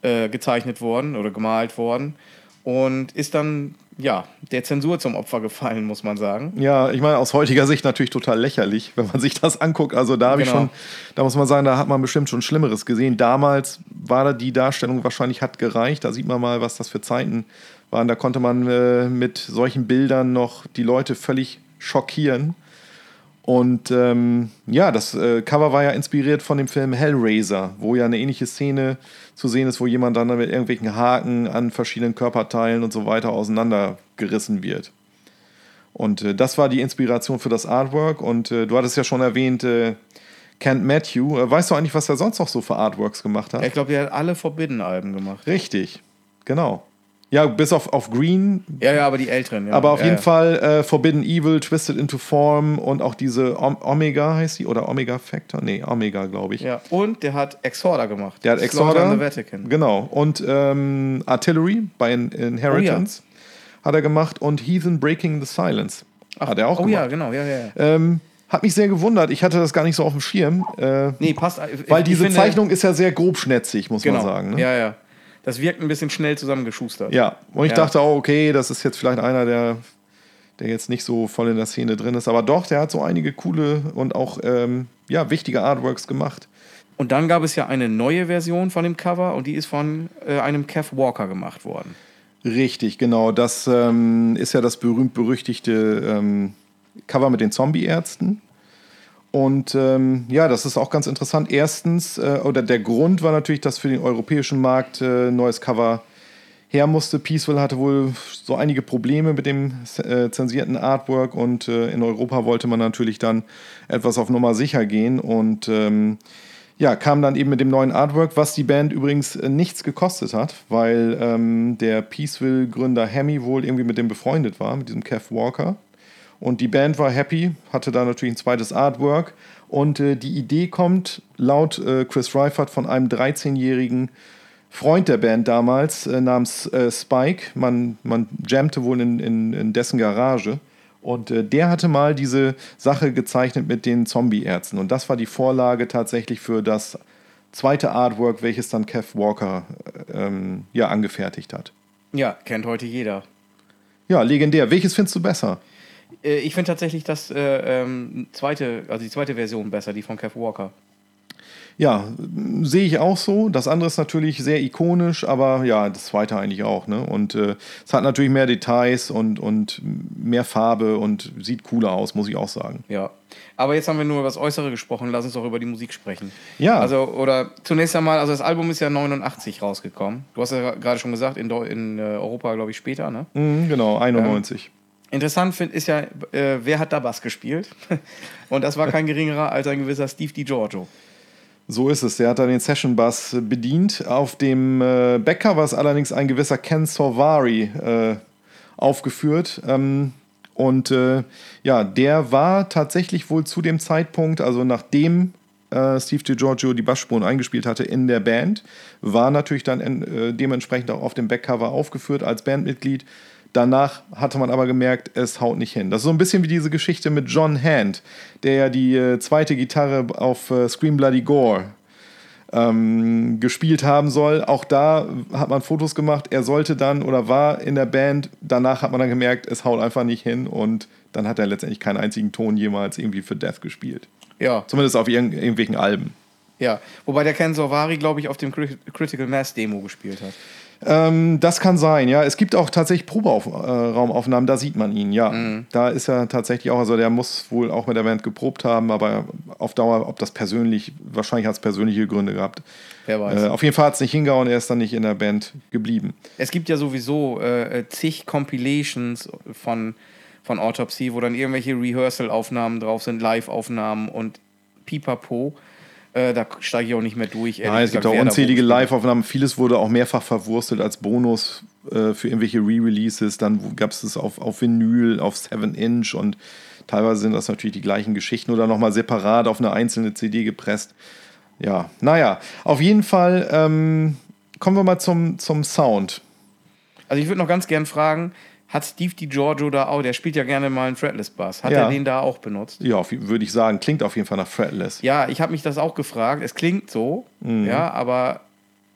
A: gezeichnet worden oder gemalt worden und ist dann ja, der Zensur zum Opfer gefallen, muss man sagen.
B: Ja, ich meine, aus heutiger Sicht natürlich total lächerlich, wenn man (laughs) sich das anguckt. Also da habe genau. ich schon, da muss man sagen, da hat man bestimmt schon Schlimmeres gesehen. Damals war die Darstellung wahrscheinlich hat gereicht. Da sieht man mal, was das für Zeiten waren. Da konnte man äh, mit solchen Bildern noch die Leute völlig schockieren. Und ähm, ja, das äh, Cover war ja inspiriert von dem Film Hellraiser, wo ja eine ähnliche Szene zu sehen ist, wo jemand dann mit irgendwelchen Haken an verschiedenen Körperteilen und so weiter auseinandergerissen wird. Und äh, das war die Inspiration für das Artwork. Und äh, du hattest ja schon erwähnt, äh, Kent Matthew. Äh, weißt du eigentlich, was er sonst noch so für Artworks gemacht hat?
A: Ich glaube, der hat alle Forbidden-Alben gemacht.
B: Richtig, genau. Ja, bis auf, auf Green.
A: Ja, ja, aber die älteren. Ja.
B: Aber auf
A: ja,
B: jeden
A: ja.
B: Fall äh, Forbidden Evil, Twisted into Form und auch diese Om Omega heißt die oder Omega Factor? Nee, Omega, glaube ich.
A: Ja, und der hat Exhorder gemacht.
B: Der hat
A: Vatican.
B: Genau. Und ähm, Artillery bei In Inheritance hat er gemacht und Heathen Breaking the Silence hat er auch
A: oh
B: gemacht.
A: ja, genau, ja, ja. ja.
B: Ähm, hat mich sehr gewundert. Ich hatte das gar nicht so auf dem Schirm. Äh,
A: Nee, passt.
B: weil
A: ich
B: diese
A: finde-
B: Zeichnung ist ja sehr grobschnätzig, muss
A: genau.
B: man sagen. Ne?
A: Ja, ja. Das wirkt ein bisschen schnell zusammengeschustert.
B: Ja, und ich
A: Ja.
B: dachte auch, okay, das ist jetzt vielleicht einer, der, der jetzt nicht so voll in der Szene drin ist. Aber doch, der hat so einige coole und auch ähm, ja, wichtige Artworks gemacht.
A: Und dann gab es ja eine neue Version von dem Cover und die ist von äh, einem Kev Walker gemacht worden.
B: Richtig, genau. Das ähm, ist ja das berühmt-berüchtigte ähm, Cover mit den Zombie-Ärzten. Und ähm, ja, das ist auch ganz interessant. Erstens, äh, oder der Grund war natürlich, dass für den europäischen Markt äh, neues Cover her musste. Peaceville hatte wohl so einige Probleme mit dem äh, zensierten Artwork und äh, in Europa wollte man natürlich dann etwas auf Nummer sicher gehen und ähm, ja, kam dann eben mit dem neuen Artwork, was die Band übrigens äh, nichts gekostet hat, weil ähm, der Peaceville-Gründer Hemi wohl irgendwie mit dem befreundet war, mit diesem Kev Walker. Und die Band war happy, hatte da natürlich ein zweites Artwork. Und äh, die Idee kommt laut äh, Chris Reifert von einem 13-jährigen Freund der Band damals äh, namens äh, Spike. Man, man jammte wohl in, in, in dessen Garage. Und äh, der hatte mal diese Sache gezeichnet mit den Zombie-Ärzten. Und das war die Vorlage tatsächlich für das zweite Artwork, welches dann Kev Walker äh, ähm, ja, angefertigt hat.
A: Ja, kennt heute jeder.
B: Ja, legendär. Welches findest du besser?
A: Äh, ich finde tatsächlich das äh, ähm, zweite, also die zweite Version besser, die von Kev Walker.
B: Ja, sehe ich auch so. Das andere ist natürlich sehr ikonisch, aber ja, das zweite eigentlich auch. Ne? Und äh, es hat natürlich mehr Details und, und mehr Farbe und sieht cooler aus, muss ich auch sagen.
A: Ja. Aber jetzt haben wir nur über das Äußere gesprochen, lass uns doch über die Musik sprechen.
B: Ja.
A: Also, oder zunächst einmal, also das Album ist ja 89 rausgekommen. Du hast ja gerade schon gesagt, in, in äh, Europa, glaube ich, später, ne?
B: Mhm, genau, 91.
A: Interessant finde ist ja, äh, wer hat da Bass gespielt? (laughs) Und das war kein geringerer als ein gewisser Steve DiGiorgio.
B: So ist es. Der hat da den Session Bass bedient. Auf dem äh, Backcover ist allerdings ein gewisser Ken Sorvari äh, aufgeführt. Ähm, und äh, ja, der war tatsächlich wohl zu dem Zeitpunkt, also nachdem äh, Steve DiGiorgio die Bassspuren eingespielt hatte in der Band, war natürlich dann äh, dementsprechend auch auf dem Backcover aufgeführt als Bandmitglied. Danach hatte man aber gemerkt, es haut nicht hin. Das ist so ein bisschen wie diese Geschichte mit John Hand, der ja die äh, zweite Gitarre auf äh, Scream Bloody Gore ähm, gespielt haben soll. Auch da hat man Fotos gemacht. Er sollte dann oder war in der Band. Danach hat man dann gemerkt, es haut einfach nicht hin und dann hat er letztendlich keinen einzigen Ton jemals irgendwie für Death gespielt.
A: Ja,
B: Zumindest auf irgend irgendwelchen Alben.
A: ja. Wobei der Ken Sorvari, glaube ich, auf dem Cri- Critical Mass Demo gespielt hat.
B: Ähm, das kann sein, ja. Es gibt auch tatsächlich Proberaumaufnahmen, da sieht man ihn, ja. Da ist er tatsächlich auch, also der muss wohl auch mit der Band geprobt haben, aber auf Dauer, ob das persönlich, wahrscheinlich hat es persönliche Gründe gehabt.
A: Wer weiß.
B: Äh, auf jeden Fall hat es nicht hingehauen, er ist dann nicht in der Band geblieben.
A: Es gibt ja sowieso äh, zig Compilations von, von Autopsy, wo dann irgendwelche Rehearsal-Aufnahmen drauf sind, Live-Aufnahmen und Pipapo. Äh, da steige ich auch nicht mehr durch.
B: Nein, es gibt auch unzählige. Live-Aufnahmen. Vieles wurde auch mehrfach verwurstelt als Bonus äh, für irgendwelche Re-Releases. Dann gab es es auf, auf Vinyl, auf 7-Inch und teilweise sind das natürlich die gleichen Geschichten oder nochmal separat auf eine einzelne CD gepresst. Ja, naja, auf jeden Fall ähm, kommen wir mal zum, zum Sound.
A: Also ich würde noch ganz gern fragen, hat Steve DiGiorgio da auch, der spielt ja gerne mal einen Fretless Bass, hat
B: Ja.
A: er den da auch benutzt?
B: Ja, würde ich sagen, klingt auf jeden Fall nach Fretless.
A: Ja, ich habe mich das auch gefragt. Es klingt so,
B: Mhm.
A: ja, aber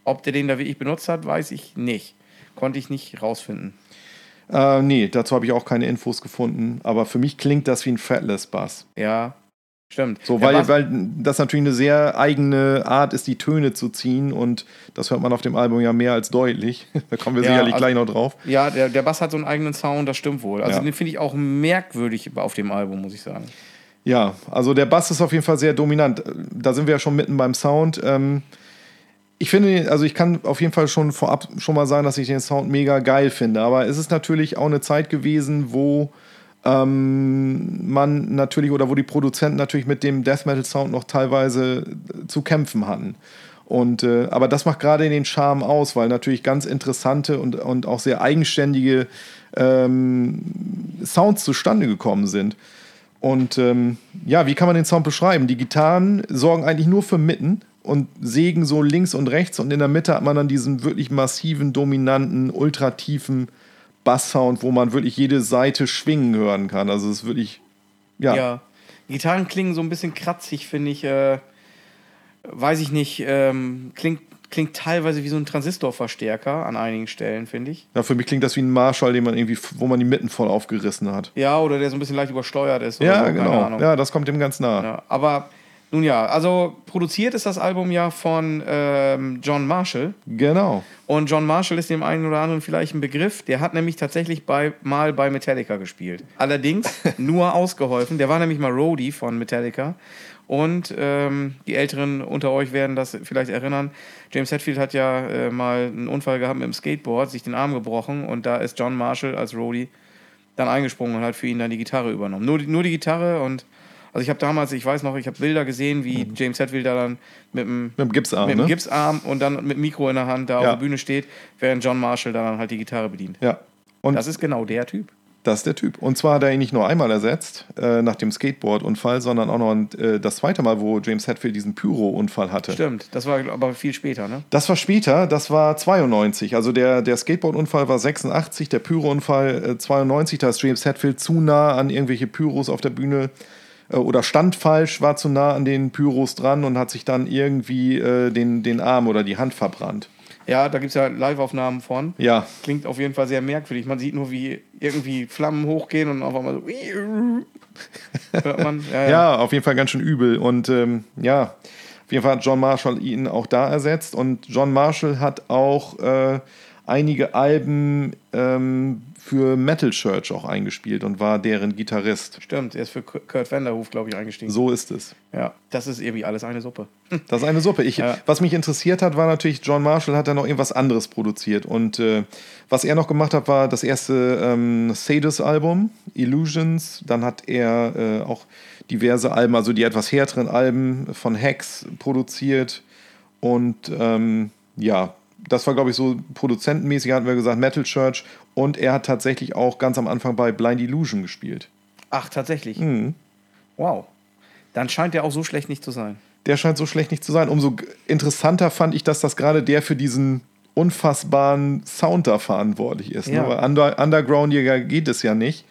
A: ob der den da wirklich benutzt hat, weiß ich nicht. Konnte ich nicht rausfinden.
B: Äh, nee, dazu habe ich auch keine Infos gefunden. Aber für mich klingt das wie ein Fretless-Bass.
A: Ja, stimmt.
B: So, weil,
A: Bass-
B: weil das natürlich eine sehr eigene Art ist, die Töne zu ziehen und das hört man auf dem Album ja mehr als deutlich. (laughs) da kommen wir
A: Ja,
B: sicherlich
A: also-
B: gleich noch drauf.
A: Ja, der, der Bass hat so einen eigenen Sound, das stimmt wohl. Also
B: Ja.
A: den finde ich auch merkwürdig auf dem Album, muss ich sagen.
B: Ja, also der Bass ist auf jeden Fall sehr dominant. Da sind wir ja schon mitten beim Sound. Ähm, ich finde, also ich kann auf jeden Fall schon vorab schon mal sagen, dass ich den Sound mega geil finde. Aber es ist natürlich auch eine Zeit gewesen, wo ähm, man natürlich oder wo die Produzenten natürlich mit dem Death Metal Sound noch teilweise zu kämpfen hatten. Und, äh, aber das macht gerade den Charme aus, weil natürlich ganz interessante und, und auch sehr eigenständige ähm, Sounds zustande gekommen sind. Und ähm, ja, wie kann man den Sound beschreiben? Die Gitarren sorgen eigentlich nur für Mitten und sägen so links und rechts und in der Mitte hat man dann diesen wirklich massiven, dominanten, ultratiefen Basssound, wo man wirklich jede Seite schwingen hören kann. Also es ist wirklich, ja.
A: Ja. Gitarren klingen so ein bisschen kratzig, finde ich. Äh, weiß ich nicht. Ähm, klingt, klingt teilweise wie so ein Transistorverstärker an einigen Stellen, finde ich.
B: ja. Für mich klingt das wie ein Marshall, den man irgendwie, wo man die Mitten voll aufgerissen hat.
A: Ja, oder der so ein bisschen leicht übersteuert ist.
B: Ja,
A: so, keine
B: genau.
A: Ahnung.
B: Ja, das kommt dem ganz nah.
A: Ja, aber nun ja, also produziert ist das Album ja von ähm, John Marshall.
B: Genau.
A: Und John Marshall ist dem einen oder anderen vielleicht ein Begriff. Der hat nämlich tatsächlich bei, mal bei Metallica gespielt. Allerdings (laughs) nur ausgeholfen. Der war nämlich mal Roadie von Metallica. Und ähm, die Älteren unter euch werden das vielleicht erinnern. James Hetfield hat ja äh, mal einen Unfall gehabt mit dem Skateboard, sich den Arm gebrochen. Und da ist John Marshall als Roadie dann eingesprungen und hat für ihn dann die Gitarre übernommen. Nur nur die Gitarre und also ich habe damals, ich weiß noch, ich habe Bilder gesehen, wie James Hetfield da dann mit dem,
B: Mit dem Gipsarm,
A: mit dem
B: ne?
A: Gipsarm und dann mit dem Mikro in der Hand da
B: Ja.
A: auf der Bühne steht, während John Marshall dann halt die Gitarre bedient.
B: Ja. Und
A: Das ist genau der Typ.
B: Das ist der Typ. Und zwar hat er ihn nicht nur einmal ersetzt, äh, nach dem Skateboard-Unfall, sondern auch noch äh, das zweite Mal, wo James Hetfield diesen Pyro-Unfall hatte.
A: Stimmt, das war aber viel später, ne?
B: Das war später, das war 92. Also der, der Skateboard-Unfall war 86, der Pyro-Unfall äh, 92. Da ist James Hetfield zu nah an irgendwelche Pyros auf der Bühne oder stand falsch, war zu nah an den Pyros dran und hat sich dann irgendwie äh, den, den Arm oder die Hand verbrannt.
A: Ja, da gibt es ja Live-Aufnahmen von.
B: Ja,
A: Klingt auf jeden Fall sehr merkwürdig. Man sieht nur, wie irgendwie Flammen hochgehen und auf einmal so. (laughs) Hört man. Ja, ja.
B: Ja, auf jeden Fall ganz schön übel. Und ähm, ja, auf jeden Fall hat John Marshall ihn auch da ersetzt. Und John Marshall hat auch äh, einige Alben ähm, für Metal Church auch eingespielt und war deren Gitarrist.
A: Stimmt, er ist für Kurt Vanderhoof, glaube ich, eingestiegen.
B: So ist es.
A: Ja, das ist irgendwie alles eine Suppe. (laughs)
B: Das ist eine Suppe. Ich,
A: Ja.
B: Was mich interessiert hat, war natürlich, John Marshall hat da noch irgendwas anderes produziert. Und äh, was er noch gemacht hat, war das erste ähm, Sadus-Album, Illusions. Dann hat er äh, auch diverse Alben, also die etwas härteren Alben von Hex produziert. Und ähm, ja, das war, glaube ich, so produzentenmäßig, hatten wir gesagt, Metal Church. Und er hat tatsächlich auch ganz am Anfang bei Blind Illusion gespielt.
A: Ach, tatsächlich.
B: Mhm.
A: Wow. Dann scheint er auch so schlecht nicht zu sein.
B: der scheint so schlecht nicht zu sein. Umso interessanter fand ich, dass das gerade der für diesen unfassbaren Sound da verantwortlich ist.
A: Ja.
B: Ne? Weil Under Underground-Jäger geht es ja nicht.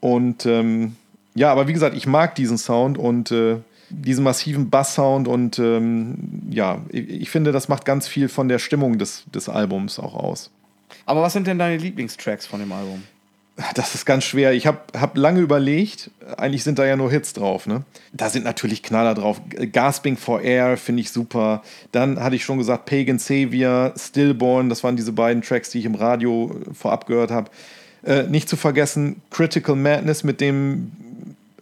B: Und ähm, ja, aber wie gesagt, ich mag diesen Sound und äh, diesen massiven Bass-Sound und ähm, ja, ich, ich finde, das macht ganz viel von der Stimmung des, des Albums auch aus.
A: Aber was sind denn deine Lieblingstracks von dem Album?
B: Das ist ganz schwer. Ich habe hab lange überlegt. Eigentlich sind da ja nur Hits drauf. Ne? Da sind natürlich Knaller drauf. Gasping for Air finde ich super. Dann hatte ich schon gesagt Pagan Savior, Stillborn. Das waren diese beiden Tracks, die ich im Radio vorab gehört habe. Äh, nicht zu vergessen Critical Madness mit dem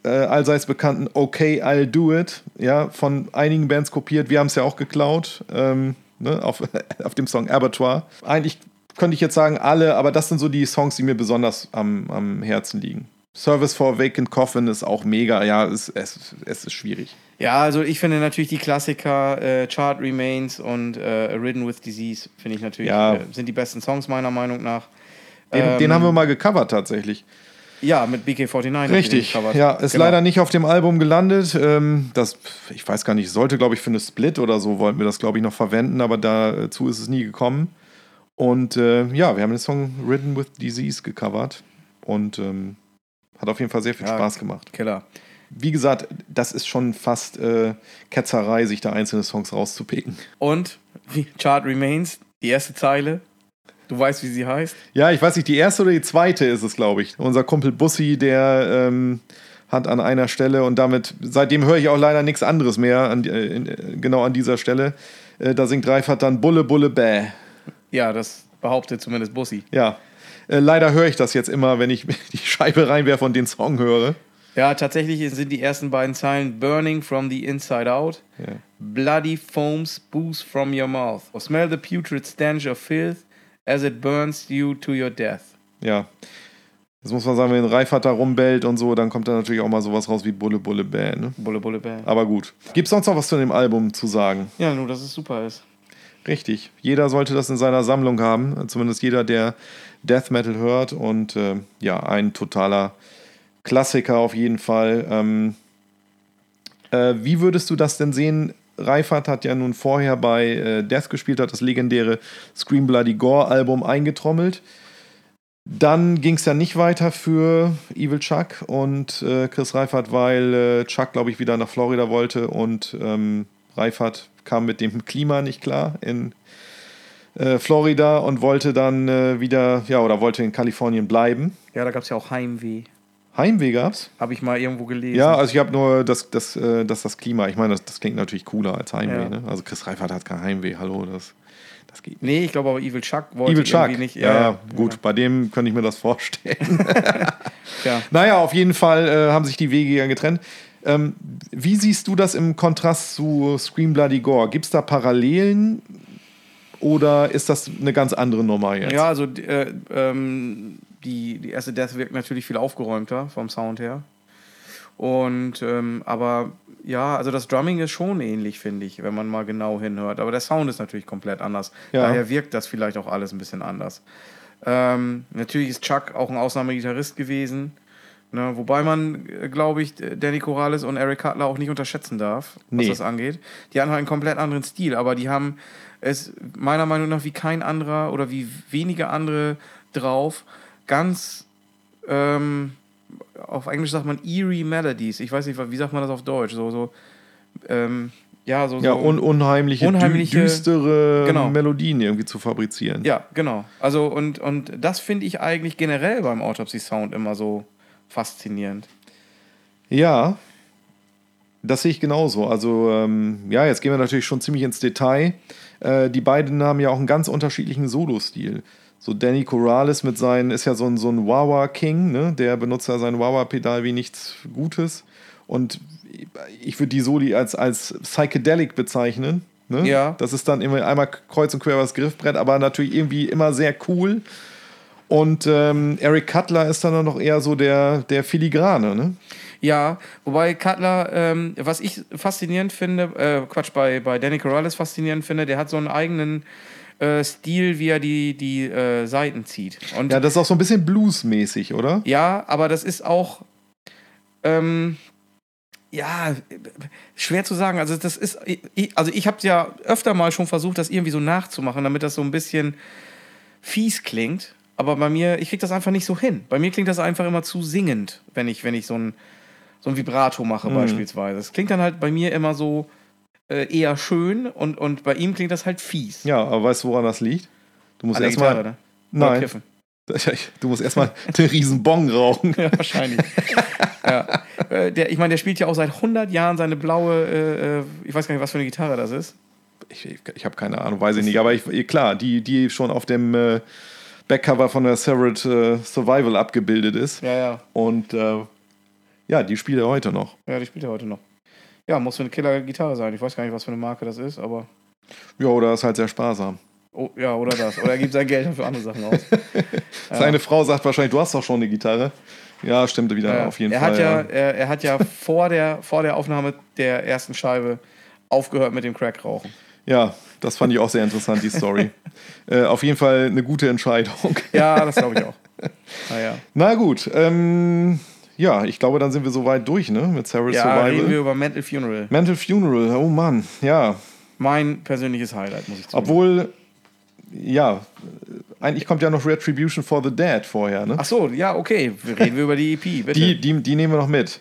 B: äh, allseits bekannten Okay, I'll Do It. Ja, von einigen Bands kopiert. Wir haben es ja auch geklaut. Ähm, ne? auf, (laughs) auf dem Song Abattoir. Eigentlich könnte ich jetzt sagen alle, aber das sind so die Songs, die mir besonders am, am Herzen liegen. Service for Vacant Coffin ist auch mega, ja, es, es, es ist schwierig.
A: Ja, also ich finde natürlich die Klassiker äh, Chart Remains und äh, Ridden with Disease, finde ich natürlich,
B: Ja.
A: äh, sind die besten Songs meiner Meinung nach.
B: Den,
A: Ähm,
B: den haben wir mal gecovert tatsächlich.
A: Ja, mit BK49. habt ihr den
B: Richtig, ja, ist
A: Genau.
B: leider nicht auf dem Album gelandet. Ähm, das, ich weiß gar nicht, sollte, glaube ich, für eine Split oder so wollten wir das, glaube ich, noch verwenden, aber dazu ist es nie gekommen. Und äh, ja, wir haben den Song Ridden with Disease gecovert und ähm, hat auf jeden Fall sehr viel
A: Ja,
B: Spaß gemacht.
A: Killer.
B: Wie gesagt, das ist schon fast äh, Ketzerei, sich da einzelne Songs rauszupicken.
A: Und wie, Chart Remains, die erste Zeile. Du weißt, wie sie heißt.
B: Ja, ich weiß nicht, die erste oder die zweite ist es, glaube ich. Unser Kumpel Bussi, der ähm, hat an einer Stelle und damit, seitdem höre ich auch leider nichts anderes mehr, an, äh, in, äh, genau an dieser Stelle. Äh, da singt Reifert dann Bulle, Bulle, Bäh.
A: Ja, das behauptet zumindest Bussi.
B: Ja, äh, leider höre ich das jetzt immer, wenn ich (laughs) die Scheibe reinwerfe und den Song höre.
A: Ja, tatsächlich sind die ersten beiden Zeilen Burning from the inside out.
B: Ja.
A: Bloody foams booze from your mouth. Smell the putrid stench of filth as it burns you to your death.
B: Ja. Jetzt muss man sagen, wenn Reifert da rumbellt und so, dann kommt da natürlich auch mal sowas raus wie Bulle Bulle Bäh. Ne?
A: Bulle Bulle Bär.
B: Aber gut. Gibt es sonst noch was zu dem Album zu sagen?
A: Ja, nur, dass es super ist.
B: Richtig. Jeder sollte das in seiner Sammlung haben. Zumindest jeder, der Death Metal hört. Und äh, ja, ein totaler Klassiker auf jeden Fall. Ähm, äh, wie würdest du das denn sehen? Reifert hat ja nun vorher bei äh, Death gespielt, hat das legendäre Scream Bloody Gore Album eingetrommelt. Dann ging es ja nicht weiter für Evil Chuck und äh, Chris Reifert, weil äh, Chuck, glaube ich, wieder nach Florida wollte und ähm, Reifert kam mit dem Klima nicht klar in äh, Florida und wollte dann äh, wieder, ja, oder wollte in Kalifornien bleiben.
A: Ja, da gab es ja auch Heimweh.
B: Heimweh gab's?
A: Habe ich mal irgendwo gelesen.
B: Ja, also ich habe nur das, das, äh, das, das Klima. Ich meine, das, das klingt natürlich cooler als Heimweh.
A: Ja.
B: Ne? Also Chris Reifert hat kein Heimweh. Hallo, das, das geht nicht.
A: Nee, ich glaube aber Evil Chuck wollte
B: Evil Chuck.
A: irgendwie nicht.
B: ja, gut, bei dem könnte ich mir das vorstellen. (laughs) (laughs)
A: Ja.
B: naja, auf jeden Fall äh, haben sich die Wege ja getrennt. Ähm, wie siehst du das im Kontrast zu Scream Bloody Gore? Gibt es da Parallelen oder ist das eine ganz andere Nummer jetzt?
A: Ja, also äh, ähm, die, die erste Death wirkt natürlich viel aufgeräumter vom Sound her. Und ähm, aber ja, also das Drumming ist schon ähnlich, finde ich, wenn man mal genau hinhört. Aber der Sound ist natürlich komplett anders.
B: Ja.
A: Daher wirkt das vielleicht auch alles ein bisschen anders. Ähm, natürlich ist Chuck auch ein Ausnahmegitarrist gewesen. Ne, wobei man, glaube ich, Danny Corrales und Eric Cutler auch nicht unterschätzen darf, was
B: Nee.
A: das angeht. Die haben halt einen komplett anderen Stil, aber die haben es meiner Meinung nach wie kein anderer oder wie wenige andere drauf, ganz ähm, auf Englisch sagt man eerie Melodies. Ich weiß nicht, wie sagt man das auf Deutsch? So, so, ähm, ja, so,
B: Ja,
A: so
B: un unheimliche,
A: Unheimliche-
B: dü düstere
A: Genau.
B: Melodien irgendwie zu fabrizieren.
A: Ja, genau. Also, und, und das finde ich eigentlich generell beim Autopsy Sound immer so faszinierend.
B: Ja, das sehe ich genauso. Also, ähm, ja, jetzt gehen wir natürlich schon ziemlich ins Detail. Äh, die beiden haben ja auch einen ganz unterschiedlichen Solo-Stil. So Danny Corrales mit seinen, ist ja so ein, so ein Wawa-King, ne? der benutzt ja sein Wawa-Pedal wie nichts Gutes. Und ich würde die Soli als, als Psychedelic bezeichnen. Ne?
A: Ja.
B: Das ist dann immer einmal kreuz und quer das Griffbrett, aber natürlich irgendwie immer sehr cool. Und ähm, Eric Cutler ist dann noch eher so der, der Filigrane, ne?
A: Ja, wobei Cutler, ähm, was ich faszinierend finde, äh, Quatsch, bei, bei Danny Corrales faszinierend finde, der hat so einen eigenen äh, Stil, wie er die, die äh, Seiten zieht. Und
B: Ja, das ist auch so ein bisschen bluesmäßig, oder?
A: Ja, aber das ist auch. Ähm, ja, schwer zu sagen. Also, das ist. Ich, also, ich habe ja öfter mal schon versucht, das irgendwie so nachzumachen, damit das so ein bisschen fies klingt. Aber bei mir, ich krieg das einfach nicht so hin. Bei mir klingt das einfach immer zu singend, wenn ich, wenn ich so ein, so ein Vibrato mache,
B: Mhm.
A: beispielsweise. Es klingt dann halt bei mir immer so äh, eher schön und, und bei ihm klingt das halt fies.
B: Ja, aber weißt du, woran das liegt? Du musst erstmal.
A: Ne?
B: Nein, (laughs) du musst erstmal den riesen Bong rauchen. (laughs)
A: Ja, wahrscheinlich. (laughs) ja. Äh, Der, ich meine, der spielt ja auch seit 100 Jahren seine blaue, äh, äh, ich weiß gar nicht, was für eine Gitarre das ist.
B: Ich, ich, ich habe keine Ahnung, weiß ich nicht. Aber ich, klar, die, die schon auf dem äh, Backcover von der Severed äh, Survival abgebildet ist.
A: Ja, ja.
B: Und ja, die spielt er heute noch.
A: Ja, die spielt er heute noch. Ja, muss für eine Killer-Gitarre sein. Ich weiß gar nicht, was für eine Marke das ist, aber.
B: Ja, oder ist halt sehr sparsam.
A: Oh, ja, oder das. Oder er gibt sein Geld (laughs) für andere Sachen aus. (laughs)
B: Seine Frau sagt wahrscheinlich, du hast doch schon eine Gitarre. Ja, stimmt wieder,
A: Ja,
B: auf jeden
A: er
B: Fall.
A: Hat ja, Er, er hat ja (laughs) vor der, vor der Aufnahme der ersten Scheibe aufgehört mit dem Crack-Rauchen.
B: ja, das fand ich auch sehr interessant, die Story. äh, auf jeden Fall eine gute Entscheidung.
A: Ja, das glaube ich auch. Naja.
B: Na gut, ähm, ja, ich glaube, dann sind wir soweit durch, ne? Mit Sarah's
A: Ja,
B: Survival.
A: reden wir über Mental Funeral.
B: Mental Funeral, oh Mann, ja.
A: Mein persönliches Highlight, muss ich zugeben.
B: Obwohl, ja, eigentlich kommt ja noch Retribution for the Dead vorher, ne?
A: Ach so, ja, okay. Reden wir über die EP, (laughs) bitte.
B: Die, die, die nehmen wir noch mit.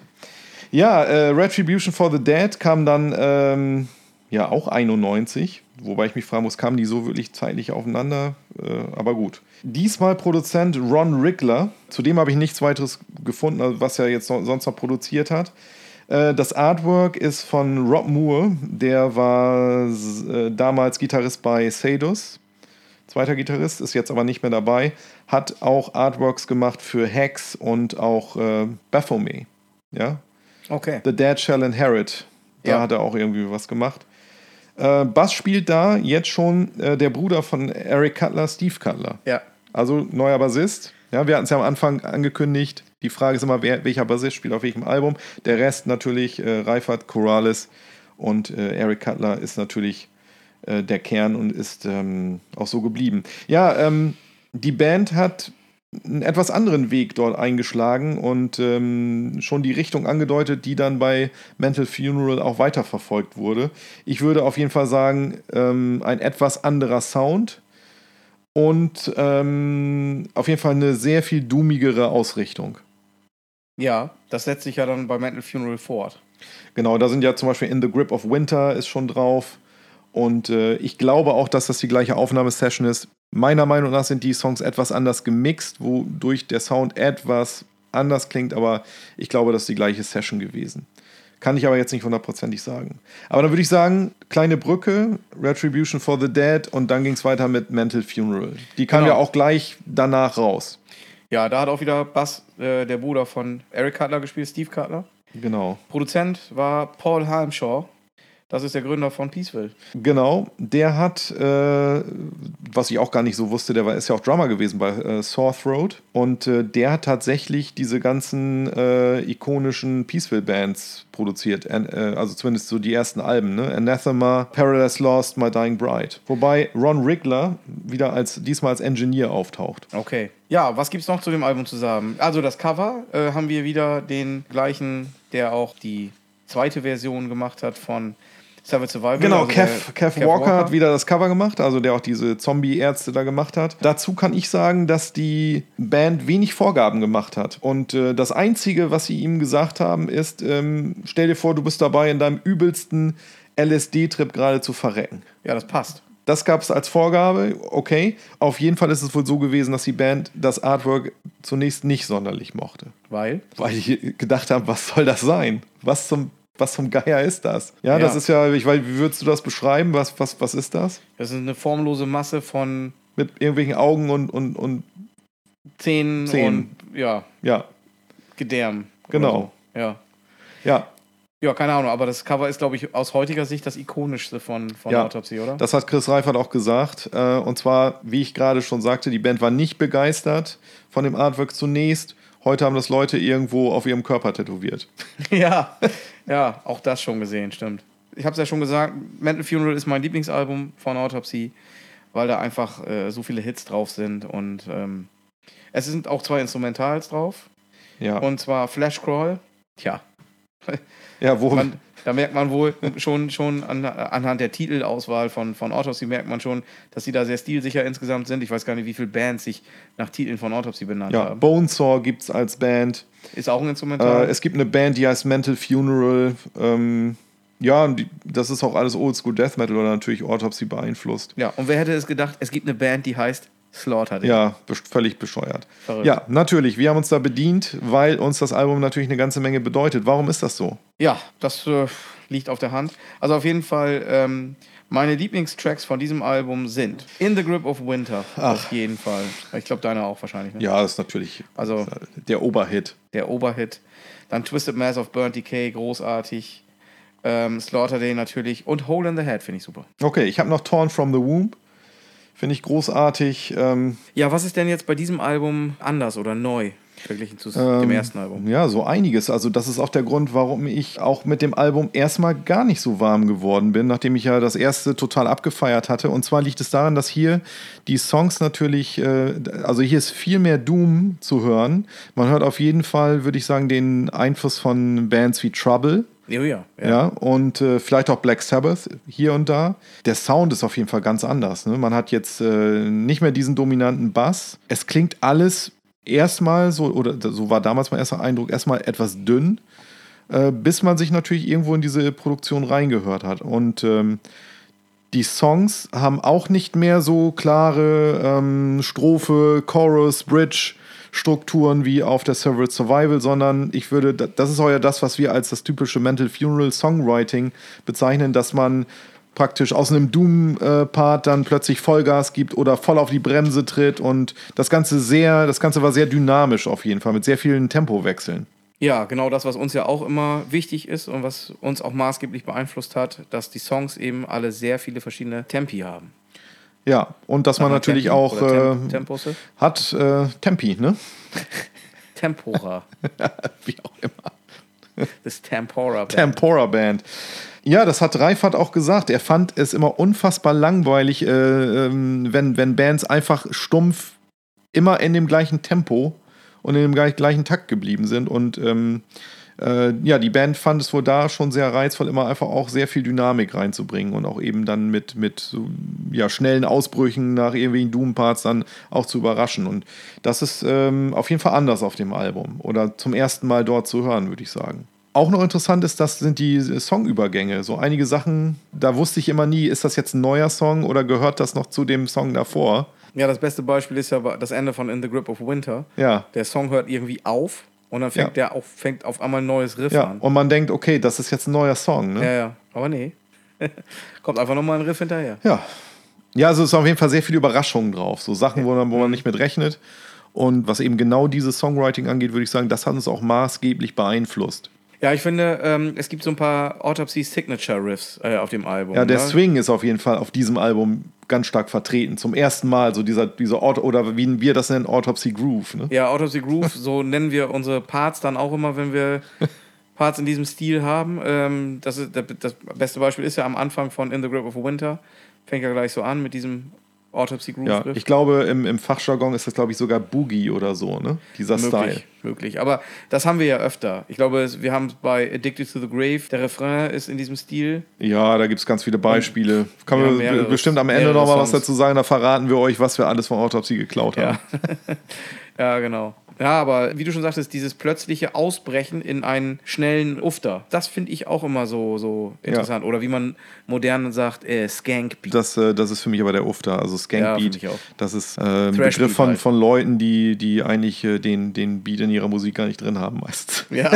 B: Ja, äh, Retribution for the Dead kam dann ähm, ja auch 91, wobei ich mich fragen muss, kamen die so wirklich zeitlich aufeinander? Äh, aber gut. Diesmal Produzent Ron Rickler, zu dem habe ich nichts weiteres gefunden, also was er jetzt so, sonst noch produziert hat. Äh, das Artwork ist von Rob Moore, der war äh, damals Gitarrist bei Sadus. Zweiter Gitarrist, ist jetzt aber nicht mehr dabei. Hat auch Artworks gemacht für Hex und auch äh, Baphomet. Ja,
A: okay.
B: The Dead Shall Inherit. Da
A: Ja.
B: hat er auch irgendwie was gemacht. Äh, Bass spielt da jetzt schon äh, der Bruder von Eric Cutler, Steve Cutler.
A: Ja.
B: Also neuer Bassist. Ja, wir hatten es ja am Anfang angekündigt. Die Frage ist immer, wer, welcher Bassist spielt auf welchem Album. Der Rest natürlich äh, Reifert, Corrales und äh, Eric Cutler ist natürlich äh, der Kern und ist ähm, auch so geblieben. Ja, ähm, die Band hat einen etwas anderen Weg dort eingeschlagen und ähm, schon die Richtung angedeutet, die dann bei Mental Funeral auch weiterverfolgt wurde. Ich würde auf jeden Fall sagen, ähm, ein etwas anderer Sound und ähm, auf jeden Fall eine sehr viel doomigere Ausrichtung.
A: Ja, das setzt sich ja dann bei Mental Funeral fort.
B: Genau, da sind ja zum Beispiel In the Grip of Winter ist schon drauf. Und äh, ich glaube auch, dass das die gleiche Aufnahmesession ist. Meiner Meinung nach sind die Songs etwas anders gemixt, wodurch der Sound etwas anders klingt, aber ich glaube, das ist die gleiche Session gewesen. Kann ich aber jetzt nicht hundertprozentig sagen. Aber dann würde ich sagen, kleine Brücke, Retribution for the Dead und dann ging es weiter mit Mental Funeral. Die kam
A: Genau.
B: ja auch gleich danach raus.
A: Ja, da hat auch wieder Bass, äh, der Bruder von Eric Cutler gespielt, Steve Cutler.
B: Genau.
A: Produzent war Paul Halmshaw. Das ist der Gründer von Peaceville.
B: Genau, der hat, äh, was ich auch gar nicht so wusste, der war, ist ja auch Drummer gewesen bei äh, Sore Throat. Und äh, der hat tatsächlich diese ganzen äh, ikonischen Peaceville-Bands produziert. An, äh, also zumindest so die ersten Alben, ne? Anathema, Paradise Lost, My Dying Bride. Wobei Ron Rigler wieder als diesmal als Engineer auftaucht.
A: Okay. Ja, was gibt's noch zu dem Album zu sagen? Also das Cover äh, haben wir wieder den gleichen, der auch die zweite Version gemacht hat von Savage Survival.
B: Genau,
A: also
B: Kev,
A: der-
B: Kev, Walker, hat wieder das Cover gemacht, also der auch diese Zombie-Ärzte da gemacht hat. Dazu kann ich sagen, dass die Band wenig Vorgaben gemacht hat. Und äh, das Einzige, was sie ihm gesagt haben, ist, ähm, stell dir vor, du bist dabei, in deinem übelsten LSD-Trip gerade zu verrecken.
A: Ja, das passt.
B: Das gab es als Vorgabe, okay. Auf jeden Fall ist es wohl so gewesen, dass die Band das Artwork zunächst nicht sonderlich mochte.
A: Weil?
B: Weil ich gedacht habe, was soll das sein? Was zum, was zum Geier ist das? Ja,
A: Ja.
B: das ist ja, ich weiß, wie würdest du das beschreiben? Was, was, was ist das?
A: Das ist eine formlose Masse von
B: Mit irgendwelchen Augen und, und, und
A: Zähnen,
B: Zähnen.
A: und ja,
B: ja,
A: Gedärm.
B: Genau.
A: So. Ja.
B: ja.
A: Ja, keine Ahnung, aber das Cover ist, glaube ich, aus heutiger Sicht das ikonischste von, von
B: Ja.
A: Autopsy, oder?
B: Das hat Chris Reifert auch gesagt. Äh, Und zwar, wie ich gerade schon sagte, die Band war nicht begeistert von dem Artwork zunächst. Heute haben das Leute irgendwo auf ihrem Körper tätowiert. (laughs)
A: ja, ja, auch das schon gesehen, stimmt. Ich habe es ja schon gesagt, Mental Funeral ist mein Lieblingsalbum von Autopsy, weil da einfach äh, so viele Hits drauf sind und ähm, es sind auch zwei Instrumentals drauf
B: Ja,
A: und zwar Flash Crawl. Tja,
B: ja wo,
A: man, da merkt man wohl schon, schon an, anhand der Titelauswahl von, von Autopsy merkt man schon, dass sie da sehr stilsicher insgesamt sind. Ich weiß gar nicht, wie viele Bands sich nach Titeln von Autopsy benannt
B: ja,
A: haben.
B: Bonesaw gibt es als Band.
A: Ist auch ein Instrumental.
B: Äh, es gibt eine Band, die heißt Mental Funeral. Ähm, ja, und die, das ist auch alles Oldschool Death Metal oder natürlich Autopsy beeinflusst.
A: ja, und wer hätte es gedacht, es gibt eine Band, die heißt Slaughter. Day.
B: Ja, völlig bescheuert.
A: Verrückt.
B: Ja, natürlich. Wir haben uns da bedient, weil uns das Album natürlich eine ganze Menge bedeutet. Warum ist das so?
A: Ja, das äh, liegt auf der Hand. Also auf jeden Fall, ähm, meine Lieblingstracks von diesem Album sind In the Grip of Winter, auf jeden Fall. Ich glaube, deine auch wahrscheinlich. Ne?
B: Ja, das ist natürlich
A: Also
B: der Oberhit.
A: der Oberhit. Dann Twisted Mass of Burnt Decay, großartig. Ähm, Slaughter Day natürlich. Und Hole in the Head finde ich super.
B: Okay, ich habe noch Torn from the Womb. Finde ich großartig. Ähm,
A: Ja, was ist denn jetzt bei diesem Album anders oder neu verglichen zu
B: Ähm,
A: dem ersten Album?
B: Ja, so einiges. Also das ist auch der Grund, warum ich auch mit dem Album erstmal gar nicht so warm geworden bin, nachdem ich ja das erste total abgefeiert hatte. Und zwar liegt es daran, dass hier die Songs natürlich, äh, also hier ist viel mehr Doom zu hören. Man hört auf jeden Fall, würde ich sagen, den Einfluss von Bands wie Trouble.
A: Ja, ja.
B: Ja, und äh, vielleicht auch Black Sabbath hier und da. Der Sound ist auf jeden Fall ganz anders. Ne? Man hat jetzt äh, nicht mehr diesen dominanten Bass. Es klingt alles erstmal so, oder so war damals mein erster Eindruck, erstmal etwas dünn, äh, bis man sich natürlich irgendwo in diese Produktion reingehört hat. Und ähm, die Songs haben auch nicht mehr so klare ähm, Strophe, Chorus, Bridge. Strukturen wie auf der Severed Survival, sondern ich würde, das ist ja das, was wir als das typische Mental Funeral Songwriting bezeichnen, dass man praktisch aus einem Doom-Part dann plötzlich Vollgas gibt oder voll auf die Bremse tritt und das Ganze sehr, das Ganze war sehr dynamisch auf jeden Fall, mit sehr vielen Tempowechseln.
A: Ja, genau das, was uns ja auch immer wichtig ist und was uns auch maßgeblich beeinflusst hat, dass die Songs eben alle sehr viele verschiedene Tempi haben.
B: Ja, und dass man
A: Aha,
B: natürlich
A: Tempi
B: auch
A: oder
B: äh,
A: Tem
B: hat äh, Tempi, ne? (laughs)
A: Tempora. (laughs)
B: Wie auch immer.
A: Das Tempora. Band.
B: Tempora Band. Ja, das hat Reifert auch gesagt. Er fand es immer unfassbar langweilig, äh, ähm, wenn, wenn Bands einfach stumpf immer in dem gleichen Tempo und in dem gleich- gleichen Takt geblieben sind. Und ähm, äh, ja, die Band fand es wohl da schon sehr reizvoll, immer einfach auch sehr viel Dynamik reinzubringen und auch eben dann mit, mit so, ja, schnellen Ausbrüchen nach irgendwelchen Doom-Parts dann auch zu überraschen. Und das ist ähm, auf jeden Fall anders auf dem Album oder zum ersten Mal dort zu hören, würde ich sagen. Auch noch interessant ist, das sind die Songübergänge. So einige Sachen, da wusste ich immer nie, ist das jetzt ein neuer Song oder gehört das noch zu dem Song davor?
A: Ja, das beste Beispiel ist ja das Ende von In the Grip of Winter.
B: Ja.
A: Der Song hört irgendwie auf und dann fängt
B: Ja.
A: der auf, fängt auf einmal ein neues Riff
B: Ja,
A: an.
B: und man denkt, okay, das ist jetzt ein neuer Song. Ne?
A: Ja, ja. Aber nee. (laughs) Kommt einfach nochmal ein Riff hinterher.
B: Ja. Ja, also es ist auf jeden Fall sehr viele Überraschungen drauf. So Sachen, wo man, wo man nicht mit rechnet. Und was eben genau dieses Songwriting angeht, würde ich sagen, das hat uns auch maßgeblich beeinflusst.
A: Ja, ich finde, ähm, es gibt so ein paar Autopsy Signature Riffs äh, auf dem Album.
B: Ja, der
A: ne?
B: Swing ist auf jeden Fall auf diesem Album ganz stark vertreten. Zum ersten Mal, so dieser, dieser Auto, oder wie wir das nennen, Autopsy Groove. Ne?
A: Ja, Autopsy Groove, so nennen wir unsere Parts dann auch immer, wenn wir Parts in diesem Stil haben. Ähm, das, ist, das beste Beispiel ist ja am Anfang von In the Grip of Winter. Fängt ja gleich so an mit diesem Autopsy Groove
B: Ja, ich glaube, im, im Fachjargon ist das, glaube ich, sogar Boogie oder so, ne? Dieser Style.
A: Möglich, möglich. Aber das haben wir ja öfter. Ich glaube, wir haben es bei Addicted to the Grave. Der Refrain ist in diesem Stil.
B: Ja, da gibt es ganz viele Beispiele. Kann
A: Ja,
B: man
A: mehrere-
B: bestimmt am Ende
A: mehrere
B: noch mal was dazu sagen. Da verraten wir euch, was wir alles von Autopsy geklaut haben.
A: Ja. (laughs) ja, genau. Ja, aber wie du schon sagtest, dieses plötzliche Ausbrechen in einen schnellen Ufter, das finde ich auch immer so, so interessant. Oder wie man modern sagt, äh, Skank Beat.
B: Das, äh, das ist für mich aber der Ufter, also
A: Ja,
B: Skank
A: finde
B: Beat.
A: ich auch.
B: das ist äh, ein Begriff von,
A: halt.
B: von Leuten, die, die eigentlich äh, den, den Beat in ihrer Musik gar nicht drin haben meistens. (laughs)
A: Ja.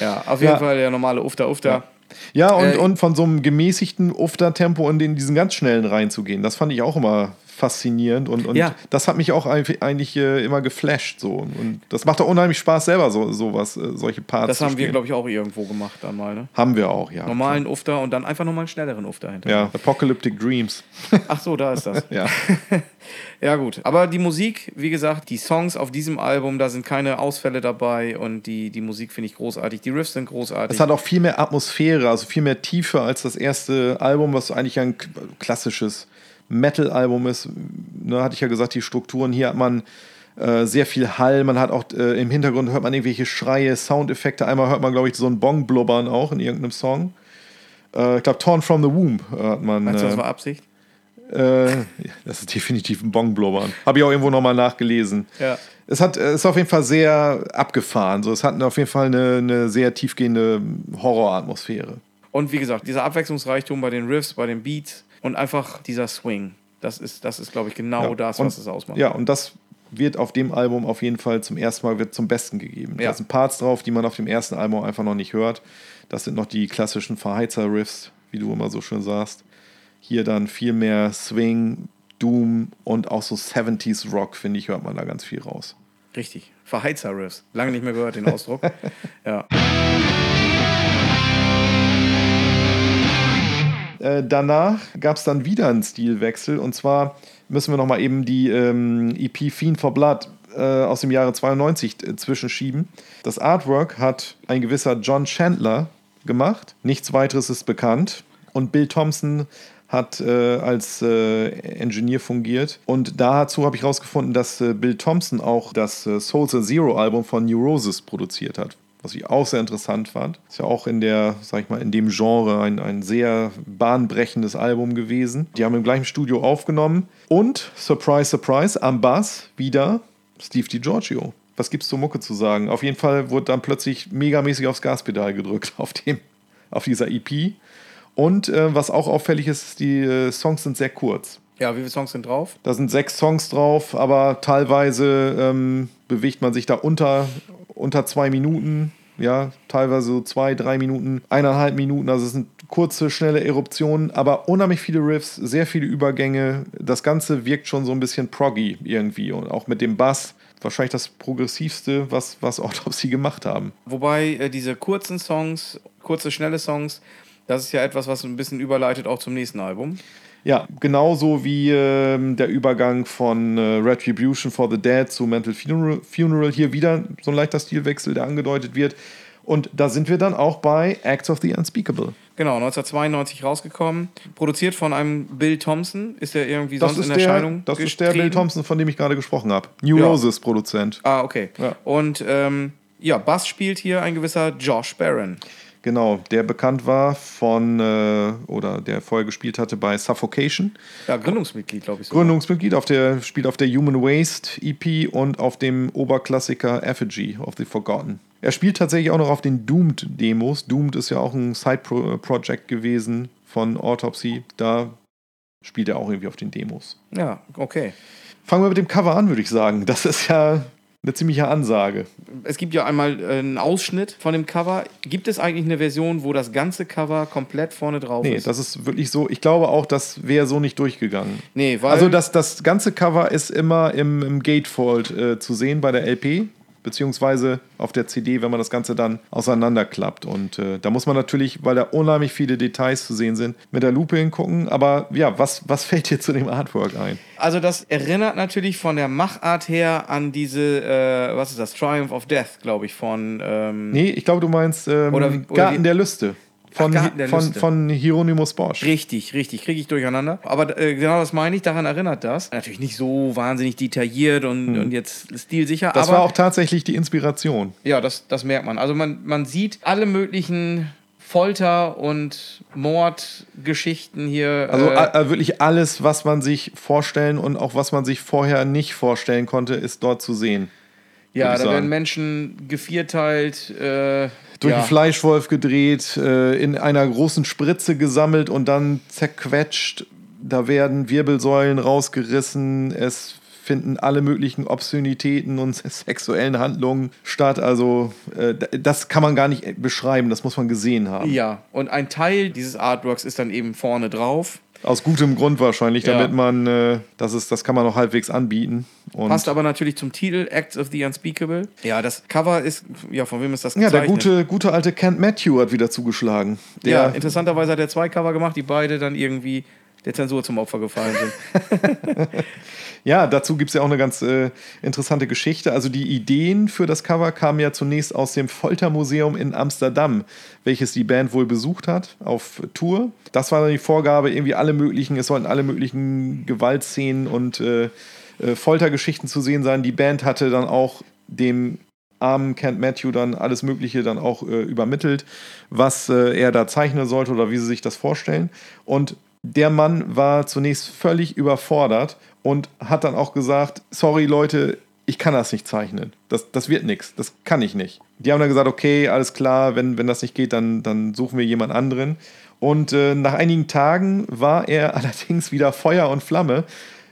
A: ja, auf jeden
B: Ja.
A: Fall der normale Ufter, Ufter.
B: Ja, und,
A: Äh,
B: und von so einem gemäßigten Ufter-Tempo in den, diesen ganz schnellen reinzugehen, das fand ich auch immer faszinierend und, und
A: Ja.
B: das hat mich auch eigentlich, äh, immer geflasht. So. Und das macht auch unheimlich Spaß, selber so, sowas, äh, solche Parts
A: Das haben wir, glaube ich, auch irgendwo gemacht dann mal. Ne?
B: Haben wir auch, ja.
A: Normalen Ufter und dann einfach nochmal einen schnelleren Ufter hinter.
B: Ja, Apocalyptic Dreams.
A: Ach so, da ist das. (laughs)
B: Ja. (laughs)
A: Ja, gut. Aber die Musik, wie gesagt, die Songs auf diesem Album, da sind keine Ausfälle dabei und die, die Musik finde ich großartig. Die Riffs sind großartig.
B: Es hat auch viel mehr Atmosphäre, also viel mehr Tiefe als das erste Album, was eigentlich ein klassisches Metal-Album ist. Ne, hatte ich ja gesagt, die Strukturen. Hier hat man äh, sehr viel Hall, man hat auch äh, im Hintergrund hört man irgendwelche Schreie, Soundeffekte. Einmal hört man, glaube ich, so ein Bong blubbern auch in irgendeinem Song. Äh, ich glaube, Torn from the Womb hört man.
A: Meinst du, das
B: äh,
A: war Absicht?
B: äh, das ist definitiv ein Bong blubbern. Habe ich auch irgendwo nochmal nachgelesen.
A: Ja.
B: Es hat, ist auf jeden Fall sehr abgefahren. So, es hat auf jeden Fall eine, eine sehr tiefgehende Horroratmosphäre.
A: Und wie gesagt, dieser Abwechslungsreichtum bei den Riffs, bei den Beats und einfach dieser Swing. Das ist, das ist glaube ich, genau
B: Ja,
A: das,
B: und-
A: was es ausmacht.
B: Ja, und das wird auf dem Album auf jeden Fall zum ersten Mal wird zum Besten gegeben.
A: Ja.
B: Da sind Parts drauf, die man auf dem ersten Album einfach noch nicht hört. Das sind noch die klassischen Verheizer-Riffs, wie du immer so schön sagst. Hier dann viel mehr Swing, Doom und auch so 70s Rock, finde ich, hört man da ganz viel raus.
A: Richtig. Verheizer-Riffs. Lange nicht mehr gehört, den (laughs) Ausdruck. ja.
B: Äh, danach gab es dann wieder einen Stilwechsel und zwar müssen wir nochmal eben die ähm, EP Fiend for Blood äh, aus dem Jahre 92 äh, zwischenschieben. Das Artwork hat ein gewisser John Chandler gemacht. Nichts weiteres ist bekannt. Und Bill Thompson hat äh, als äh, Engineer fungiert. Und dazu habe ich herausgefunden, dass äh, Bill Thompson auch das Souls and Zero Album von Neurosis produziert hat. Was ich auch sehr interessant fand. Ist ja auch in der, sag ich mal, in dem Genre ein, ein sehr bahnbrechendes Album gewesen. Die haben im gleichen Studio aufgenommen. Und, surprise, surprise, am Bass wieder Steve DiGiorgio. Was gibt's zur Mucke zu sagen? Auf jeden Fall wurde dann plötzlich megamäßig aufs Gaspedal gedrückt auf, dem, auf dieser EP. Und äh, was auch auffällig ist, die äh, Songs sind sehr kurz.
A: ja, wie viele Songs sind drauf?
B: Da sind sechs Songs drauf, aber teilweise ähm, bewegt man sich da unter, unter zwei Minuten. Ja, teilweise so zwei, drei Minuten, eineinhalb Minuten. Also es sind kurze, schnelle Eruptionen, aber unheimlich viele Riffs, sehr viele Übergänge. Das Ganze wirkt schon so ein bisschen proggy irgendwie und auch mit dem Bass. Wahrscheinlich das progressivste, was, was (laughs) Autopsy gemacht haben.
A: Wobei äh, diese kurzen Songs, kurze, schnelle Songs, das ist ja etwas, was ein bisschen überleitet auch zum nächsten Album.
B: Ja, genauso wie ähm, der Übergang von äh, Retribution for the Dead zu Mental Funeral, Funeral. Hier wieder so ein leichter Stilwechsel, der angedeutet wird. Und da sind wir dann auch bei Acts of the Unspeakable.
A: Genau, 1992 rausgekommen. Produziert von einem Bill Thompson. Ist der irgendwie
B: Das,
A: sonst in
B: der,
A: Erscheinung
B: das ist der Bill? Thompson, von dem ich gerade gesprochen habe. New
A: Ja.
B: Roses Produzent.
A: Ah, okay.
B: Ja.
A: Und ähm, ja, Bass spielt hier ein gewisser Josh Barron.
B: Genau, der bekannt war von, äh, oder der vorher gespielt hatte bei Suffocation.
A: Ja, Gründungsmitglied, glaube ich. sogar.
B: Gründungsmitglied, auf der, spielt auf der Human Waste EP und auf dem Oberklassiker Effigy of the Forgotten. Er spielt tatsächlich auch noch auf den Doomed-Demos. Doomed ist ja auch ein Side-Project gewesen von Autopsy. Da spielt er auch irgendwie auf den Demos.
A: Ja, okay.
B: Fangen wir mit dem Cover an, würde ich sagen. Das ist ja eine ziemliche Ansage.
A: Es gibt ja einmal äh, einen Ausschnitt von dem Cover. Gibt es eigentlich eine Version, wo das ganze Cover komplett vorne drauf
B: Nee,
A: ist?
B: das ist wirklich so. Ich glaube auch, das wäre so nicht durchgegangen.
A: nee, weil
B: Also das, das ganze Cover ist immer im, im Gatefold äh, zu sehen bei der LP, beziehungsweise auf der CD, wenn man das Ganze dann auseinanderklappt. Und äh, da muss man natürlich, weil da unheimlich viele Details zu sehen sind, mit der Lupe hingucken. Aber ja, was, was fällt dir zu dem Artwork ein?
A: Also das erinnert natürlich von der Machart her an diese, äh, was ist das, Triumph of Death, glaube ich, von... Ähm,
B: Nee, ich glaube, du meinst ähm,
A: Oder oder
B: Garten der Lüste. Von, von, von Hieronymus Bosch.
A: Richtig, richtig, kriege ich durcheinander. Aber äh, genau das meine ich, daran erinnert das. Natürlich nicht so wahnsinnig detailliert und, und jetzt stilsicher.
B: Das
A: aber
B: war auch tatsächlich die Inspiration.
A: ja, das, das merkt man. Also man, man sieht alle möglichen Folter- und Mordgeschichten hier.
B: Also
A: äh,
B: wirklich alles, was man sich vorstellen und auch was man sich vorher nicht vorstellen konnte, ist dort zu sehen.
A: ja, da
B: sagen.
A: werden Menschen gevierteilt. Äh,
B: durch
A: ja.
B: einen Fleischwolf gedreht, äh, in einer großen Spritze gesammelt und dann zerquetscht. Da werden Wirbelsäulen rausgerissen. Es finden alle möglichen Obszönitäten und (laughs) sexuellen Handlungen statt. Also äh, das kann man gar nicht beschreiben, das muss man gesehen haben.
A: Ja, und ein Teil dieses Artworks ist dann eben vorne drauf.
B: Aus gutem Grund wahrscheinlich,
A: Ja.
B: damit man, äh, das, ist, das kann man noch halbwegs anbieten. Und
A: Passt aber natürlich zum Titel Acts of the Unspeakable. Ja, das Cover ist, ja, von wem ist das
B: ja, der
A: gezeichnet?
B: gute, gute alte Kent Matthew hat wieder zugeschlagen. Der,
A: ja, interessanterweise hat er zwei Cover gemacht, die beide dann irgendwie der Zensur zum Opfer gefallen sind. (laughs)
B: Ja, dazu gibt es ja auch eine ganz äh, interessante Geschichte. Also die Ideen für das Cover kamen ja zunächst aus dem Foltermuseum in Amsterdam, welches die Band wohl besucht hat auf Tour. Das war dann die Vorgabe, irgendwie alle möglichen, es sollten alle möglichen Gewaltszenen und äh, äh, Foltergeschichten zu sehen sein. Die Band hatte dann auch dem armen Kent Matthew dann alles Mögliche dann auch äh, übermittelt, was äh, er da zeichnen sollte oder wie sie sich das vorstellen. Und der Mann war zunächst völlig überfordert und hat dann auch gesagt, sorry Leute, ich kann das nicht zeichnen. Das, das wird nichts, das kann ich nicht. Die haben dann gesagt, okay, alles klar, wenn, wenn das nicht geht, dann, dann suchen wir jemand anderen. Und äh, nach einigen Tagen war er (laughs) allerdings wieder Feuer und Flamme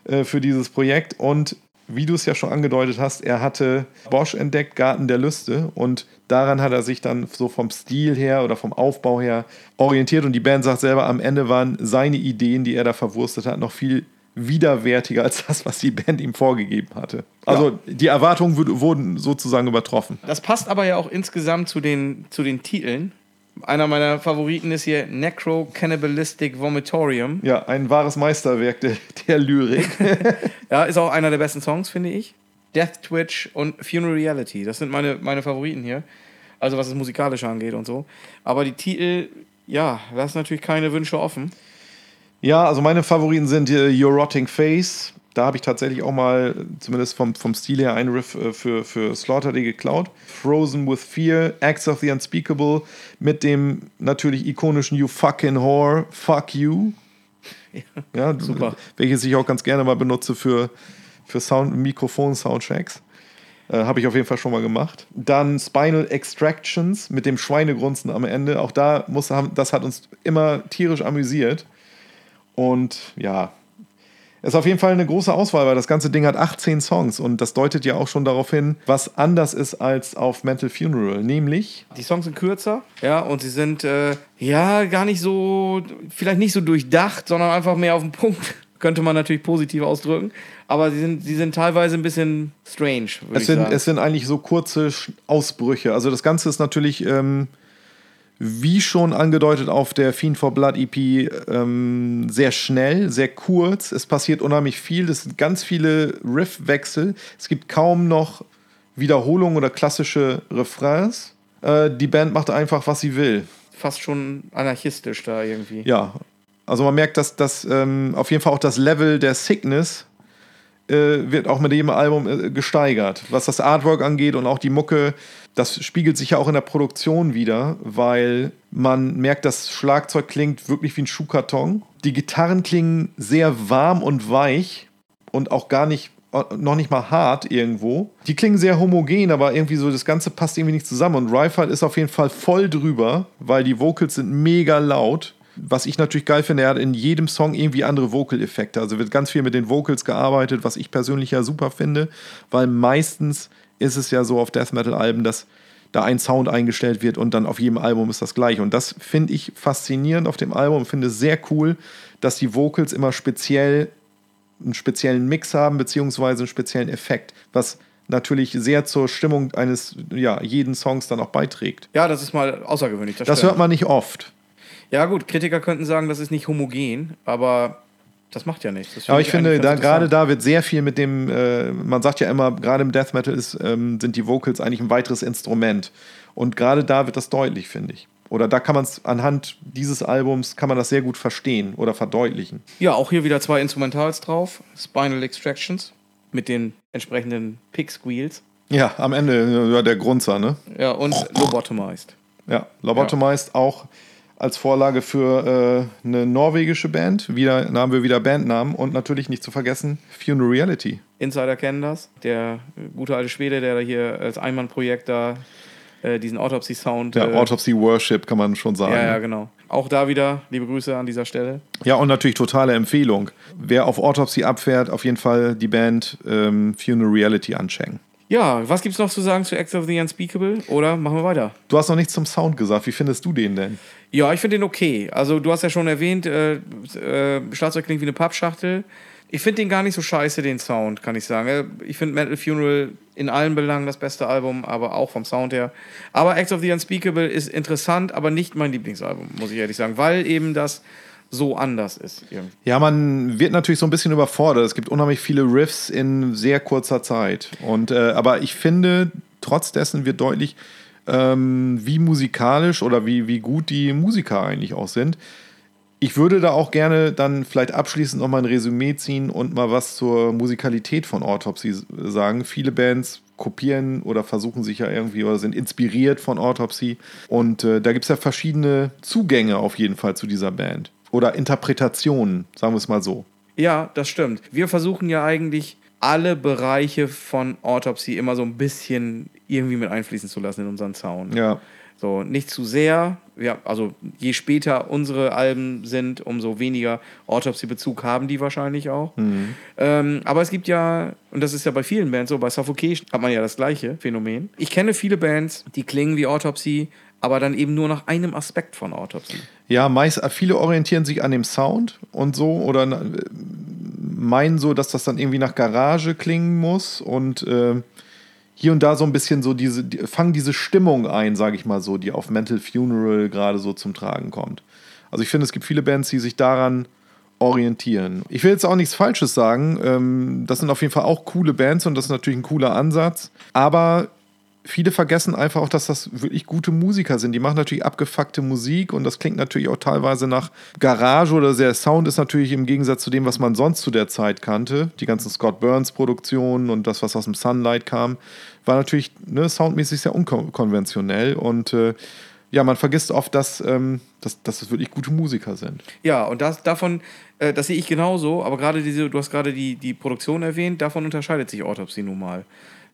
B: äh, für dieses Projekt und wie du es ja schon angedeutet hast, er hatte Bosch entdeckt, Garten der Lüste und daran hat er sich dann so vom Stil her oder vom Aufbau her orientiert und die Band sagt selber, am Ende waren seine Ideen, die er da verwurstet hat, noch viel widerwärtiger als das, was die Band ihm vorgegeben hatte. Also die Erwartungen wurd- wurden sozusagen übertroffen.
A: Das passt aber ja auch insgesamt zu den, zu den Titeln. Einer meiner Favoriten ist hier Necro Cannibalistic Vomitorium.
B: Ja, ein wahres Meisterwerk der, der Lyrik. (laughs) (laughs)
A: Ja, ist auch einer der besten Songs, finde ich. Death Twitch und Funeral Reality. Das sind meine, meine Favoriten hier. Also was das Musikalische angeht und so. Aber die Titel, ja, lassen natürlich keine Wünsche offen.
B: Ja, also meine Favoriten sind äh, Your Rotting Face. Da habe ich tatsächlich auch mal, zumindest vom, vom Stil her, einen Riff äh, für, für Slaughter Day geklaut. Frozen with Fear, Acts of the Unspeakable, mit dem natürlich ikonischen You fucking whore, fuck you. Ja,
A: super.
B: Welches ich auch ganz gerne mal benutze für, für Sound, Mikrofon-Soundchecks. Äh, Habe ich auf jeden Fall schon mal gemacht. Dann Spinal Extractions mit dem Schweinegrunzen am Ende. Auch da muss, das hat uns immer tierisch amüsiert. Und ja, ist auf jeden Fall eine große Auswahl, weil das ganze Ding hat 18 Songs und das deutet ja auch schon darauf hin, was anders ist als auf Mental Funeral. Nämlich,
A: Die Songs sind kürzer, ja, und sie sind, äh, ja, gar nicht so, vielleicht nicht so durchdacht, sondern einfach mehr auf den Punkt. (laughs) Könnte man natürlich positiv ausdrücken. Aber sie sind, sie sind teilweise ein bisschen strange,
B: es sind, es sind eigentlich so kurze Ausbrüche. Also das Ganze ist natürlich ähm, wie schon angedeutet auf der Fiend for Blood EP, ähm, sehr schnell, sehr kurz. Es passiert unheimlich viel. Es sind ganz viele Riffwechsel. Es gibt kaum noch Wiederholungen oder klassische Refrains. Äh, die Band macht einfach, was sie will.
A: Fast schon anarchistisch da irgendwie.
B: Ja, also man merkt, dass das ähm, auf jeden Fall auch das Level der Sickness äh, wird auch mit jedem Album äh, gesteigert. Was das Artwork angeht und auch die Mucke, das spiegelt sich ja auch in der Produktion wieder, weil man merkt, das Schlagzeug klingt wirklich wie ein Schuhkarton. Die Gitarren klingen sehr warm und weich und auch gar nicht noch nicht mal hart irgendwo. Die klingen sehr homogen, aber irgendwie so das Ganze passt irgendwie nicht zusammen. Und Reifert ist auf jeden Fall voll drüber, weil die Vocals sind mega laut. Was ich natürlich geil finde, er hat in jedem Song irgendwie andere Vocal-Effekte. Also wird ganz viel mit den Vocals gearbeitet, was ich persönlich ja super finde, weil meistens ist es ja so auf Death Metal-Alben, dass da ein Sound eingestellt wird und dann auf jedem Album ist das gleich. Und das finde ich faszinierend auf dem Album, finde es sehr cool, dass die Vocals immer speziell einen speziellen Mix haben, beziehungsweise einen speziellen Effekt, was natürlich sehr zur Stimmung eines ja, jeden Songs dann auch beiträgt.
A: Ja, das ist mal außergewöhnlich.
B: Das, das hört man nicht oft.
A: Ja, gut, Kritiker könnten sagen, das ist nicht homogen, aber das macht ja nichts.
B: Aber ich finde, da, gerade da wird sehr viel mit dem, äh, man sagt ja immer, gerade im Death Metal ist, ähm, sind die Vocals eigentlich ein weiteres Instrument. Und gerade da wird das deutlich, finde ich. Oder da kann man es anhand dieses Albums, kann man das sehr gut verstehen oder verdeutlichen.
A: Ja, auch hier wieder zwei Instrumentals drauf. Spinal Extractions mit den entsprechenden Pick Squeals.
B: Ja, am Ende ja, der Grunzer, ne?
A: Ja, und Lobotomized.
B: Ja, Lobotomized ja. auch als Vorlage für äh, eine norwegische Band. Wieder da haben wir wieder Bandnamen und natürlich nicht zu vergessen Funeral Reality.
A: Insider kennen das. Der gute alte Schwede, der hier als Einmannprojekt da äh, diesen Autopsy-Sound.
B: Ja, äh, Autopsy-Worship kann man schon sagen.
A: Ja, ja, genau. Auch da wieder liebe Grüße an dieser Stelle.
B: Ja, und natürlich totale Empfehlung. Wer auf Autopsy abfährt, auf jeden Fall die Band ähm, Funeral Reality anchecken.
A: Ja, was gibt's noch zu sagen zu Acts of the Unspeakable? Oder machen wir weiter?
B: Du hast noch nichts zum Sound gesagt. Wie findest du den denn?
A: Ja, ich finde den okay. Also, du hast ja schon erwähnt, äh, äh, Schlagzeug klingt wie eine Pappschachtel. Ich finde den gar nicht so scheiße, den Sound, kann ich sagen. Ich finde Metal Funeral in allen Belangen das beste Album, aber auch vom Sound her. Aber Acts of the Unspeakable ist interessant, aber nicht mein Lieblingsalbum, muss ich ehrlich sagen, weil eben das so anders ist. Irgendwie.
B: Ja, man wird natürlich so ein bisschen überfordert. Es gibt unheimlich viele Riffs in sehr kurzer Zeit. Und, äh, aber ich finde, trotz dessen wird deutlich, ähm, wie musikalisch oder wie, wie gut die Musiker eigentlich auch sind. Ich würde da auch gerne dann vielleicht abschließend noch mal ein Resümee ziehen und mal was zur Musikalität von Autopsy sagen. Viele Bands kopieren oder versuchen sich ja irgendwie oder sind inspiriert von Autopsy. Und äh, da gibt es ja verschiedene Zugänge auf jeden Fall zu dieser Band oder Interpretationen, sagen wir es mal so.
A: Ja, das stimmt. Wir versuchen ja eigentlich alle Bereiche von Autopsy immer so ein bisschen irgendwie mit einfließen zu lassen in unseren Sound.
B: Ja.
A: So, nicht zu sehr. Ja, also je später unsere Alben sind, umso weniger Autopsy-Bezug haben die wahrscheinlich auch. Mhm. Ähm, aber es gibt ja, und das ist ja bei vielen Bands so, bei Suffocation hat man ja das gleiche Phänomen. Ich kenne viele Bands, die klingen wie Autopsy, aber dann eben nur nach einem Aspekt von Autopsy.
B: Ja, meist, viele orientieren sich an dem Sound und so oder meinen so, dass das dann irgendwie nach Garage klingen muss und äh, hier und da so ein bisschen so diese, die, fangen diese Stimmung ein, sage ich mal so, die auf Mental Funeral gerade so zum Tragen kommt. Also ich finde, es gibt viele Bands, die sich daran orientieren. Ich will jetzt auch nichts Falsches sagen. Ähm, das sind auf jeden Fall auch coole Bands und das ist natürlich ein cooler Ansatz. Aber viele vergessen einfach auch, dass das wirklich gute Musiker sind. Die machen natürlich abgefuckte Musik und das klingt natürlich auch teilweise nach Garage oder der Sound ist natürlich im Gegensatz zu dem, was man sonst zu der Zeit kannte. Die ganzen Scott Burns Produktionen und das, was aus dem Sunlight kam, war natürlich ne, soundmäßig sehr unkonventionell und äh, ja, man vergisst oft, dass, ähm, dass, dass es wirklich gute Musiker sind.
A: Ja, und das, davon, äh, das sehe ich genauso, aber gerade diese, du hast gerade die, die Produktion erwähnt, davon unterscheidet sich Autopsy nun mal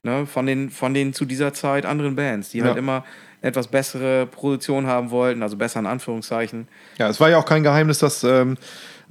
A: ne, von, den, von den zu dieser Zeit anderen Bands, die halt ja. halt immer etwas bessere Produktion haben wollten, also besser in Anführungszeichen.
B: Ja, es war ja auch kein Geheimnis, dass ähm,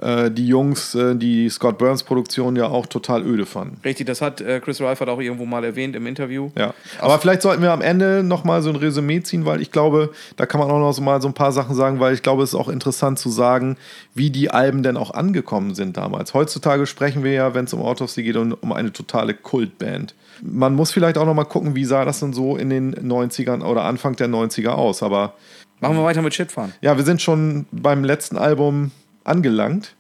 B: äh, die Jungs äh, die Scott Burns Produktion ja auch total öde fanden.
A: Richtig, das hat äh, Chris Reifert auch irgendwo mal erwähnt im Interview.
B: Ja, aber vielleicht sollten wir am Ende nochmal so ein Resümee ziehen, weil ich glaube, da kann man auch noch so mal so ein paar Sachen sagen, weil ich glaube, es ist auch interessant zu sagen, wie die Alben denn auch angekommen sind damals. Heutzutage sprechen wir ja, wenn es um Autopsy geht, um, um eine totale Kultband man muss vielleicht auch noch mal gucken, wie sah das denn so in den 90ern oder Anfang der 90er aus. Aber
A: Machen wir weiter mit Shitfahren.
B: Ja, wir sind schon beim letzten Album angelangt.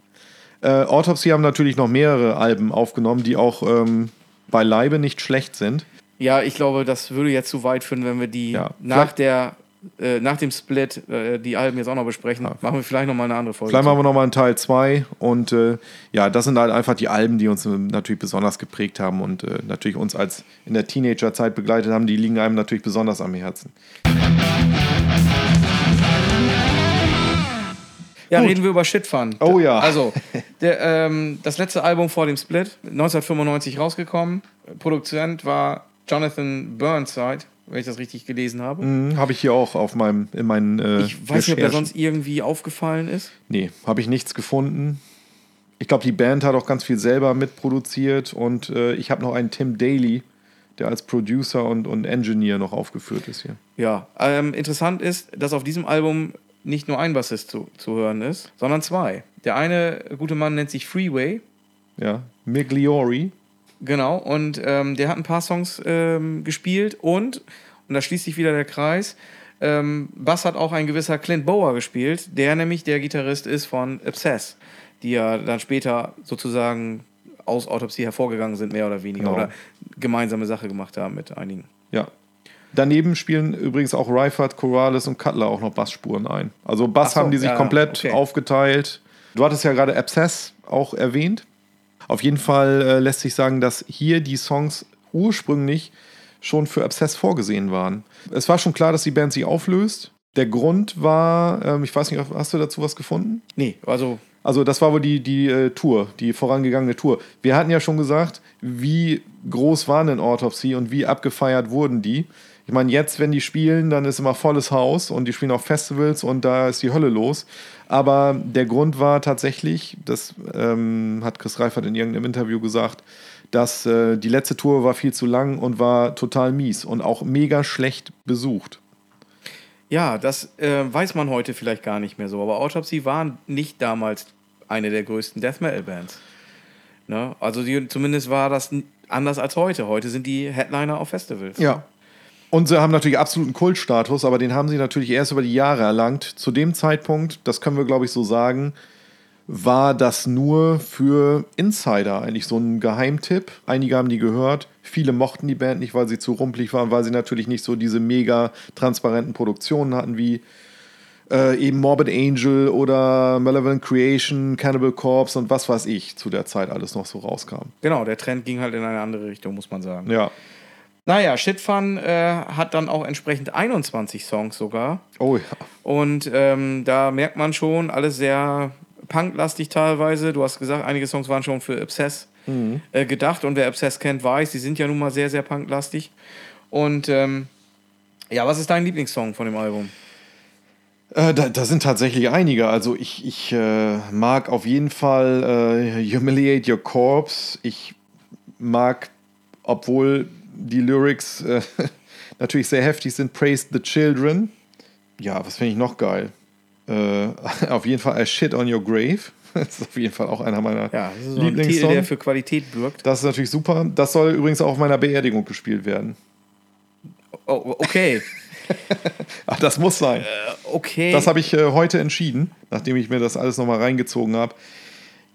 B: Äh, Autopsy haben natürlich noch mehrere Alben aufgenommen, die auch ähm, beileibe nicht schlecht sind.
A: Ja, ich glaube, das würde jetzt zu weit führen, wenn wir die
B: Ja,
A: nach der äh, nach dem Split äh, die Alben jetzt auch noch besprechen. Machen wir vielleicht noch mal eine andere Folge.
B: Vielleicht machen wir nochmal einen Teil 2 und äh, ja, das sind halt einfach die Alben, die uns äh, natürlich besonders geprägt haben und äh, natürlich uns als in der Teenagerzeit begleitet haben, die liegen einem natürlich besonders am Herzen.
A: Ja,
B: Gut.
A: reden wir über Shitfun.
B: Oh ja.
A: Also, der, ähm, das letzte Album vor dem Split, 1995 rausgekommen. Produzent war Jonathan Burnside, wenn ich das richtig gelesen habe.
B: Mhm, habe ich hier auch auf meinem, in meinen äh,
A: Ich weiß nicht, ob
B: Recherchen.
A: sonst irgendwie aufgefallen ist.
B: Nee, habe ich nichts gefunden. Ich glaube, die Band hat auch ganz viel selber mitproduziert und äh, ich habe noch einen Tim Daly, der als Producer und, und Engineer noch aufgeführt ist hier.
A: Ja, ähm, interessant ist, dass auf diesem Album nicht nur ein Bassist zu, zu hören ist, sondern zwei. Der eine gute Mann nennt sich Freeway,
B: Ja, Migliori.
A: Genau, und ähm, der hat ein paar Songs ähm, gespielt und, und da schließt sich wieder der Kreis, ähm, Bass hat auch ein gewisser Clint Bower gespielt, der nämlich der Gitarrist ist von Obsess, die ja dann später sozusagen aus Autopsie hervorgegangen sind, mehr oder weniger,
B: Genau.
A: oder gemeinsame Sache gemacht haben mit einigen.
B: Ja. Daneben spielen übrigens auch Reifert, Corrales und Cutler auch noch Bassspuren ein. Also Bass
A: so,
B: haben die sich
A: ja,
B: komplett
A: okay.
B: aufgeteilt. Du hattest ja gerade Abscess auch erwähnt. Auf jeden Fall äh, lässt sich sagen, dass hier die Songs ursprünglich schon für Abscess vorgesehen waren. Es war schon klar, dass die Band sich auflöst. Der Grund war, ähm, ich weiß nicht, hast du dazu was gefunden?
A: Nee, also
B: Also das war wohl die, die äh, Tour, die vorangegangene Tour. Wir hatten ja schon gesagt, wie groß waren denn Autopsy und wie abgefeiert wurden die. Ich meine, jetzt, wenn die spielen, dann ist immer volles Haus und die spielen auf Festivals und da ist die Hölle los. Aber der Grund war tatsächlich, das ähm, hat Chris Reifert in irgendeinem Interview gesagt, dass äh, die letzte Tour war viel zu lang und war total mies und auch mega schlecht besucht.
A: Ja, das äh, weiß man heute vielleicht gar nicht mehr so. Aber Autopsy waren nicht damals eine der größten Death Metal Bands. Ne? Also die, zumindest war das anders als heute. Heute sind die Headliner auf Festivals.
B: Ja. Und sie haben natürlich absoluten Kultstatus, aber den haben sie natürlich erst über die Jahre erlangt. Zu dem Zeitpunkt, das können wir glaube ich so sagen, war das nur für Insider eigentlich so ein Geheimtipp. Einige haben die gehört. Viele mochten die Band nicht, weil sie zu rumpelig waren, weil sie natürlich nicht so diese mega transparenten Produktionen hatten wie äh, eben Morbid Angel oder Malevolent Creation, Cannibal Corpse und was weiß ich zu der Zeit alles noch so rauskam.
A: Genau, der Trend ging halt in eine andere Richtung, muss man sagen.
B: Ja.
A: Naja, Shitfun äh, hat dann auch entsprechend 21 Songs sogar.
B: Oh ja.
A: Und ähm, da merkt man schon, alles sehr punklastig teilweise. Du hast gesagt, einige Songs waren schon für Obsess äh, gedacht. Und wer Obsess kennt, weiß, die sind ja nun mal sehr, sehr punklastig. Und ähm, ja, was ist dein Lieblingssong von dem Album?
B: Äh, da, da sind tatsächlich einige. Also ich, ich äh, mag auf jeden Fall äh, Humiliate Your Corpse. Ich mag, obwohl die Lyrics äh, (laughs) natürlich sehr heftig sind, Praise the Children. Ja, was finde ich noch geil? Äh, (laughs) auf jeden Fall I Shit on Your Grave. (laughs) Das ist auf jeden Fall auch einer meiner
A: Ja, das ist so ein Titel, der für Qualität birgt.
B: Das ist natürlich super. Das soll übrigens auch auf meiner Beerdigung gespielt werden.
A: Oh, okay.
B: Ach, das muss sein.
A: Okay.
B: Das habe ich äh, heute entschieden, nachdem ich mir das alles nochmal reingezogen habe.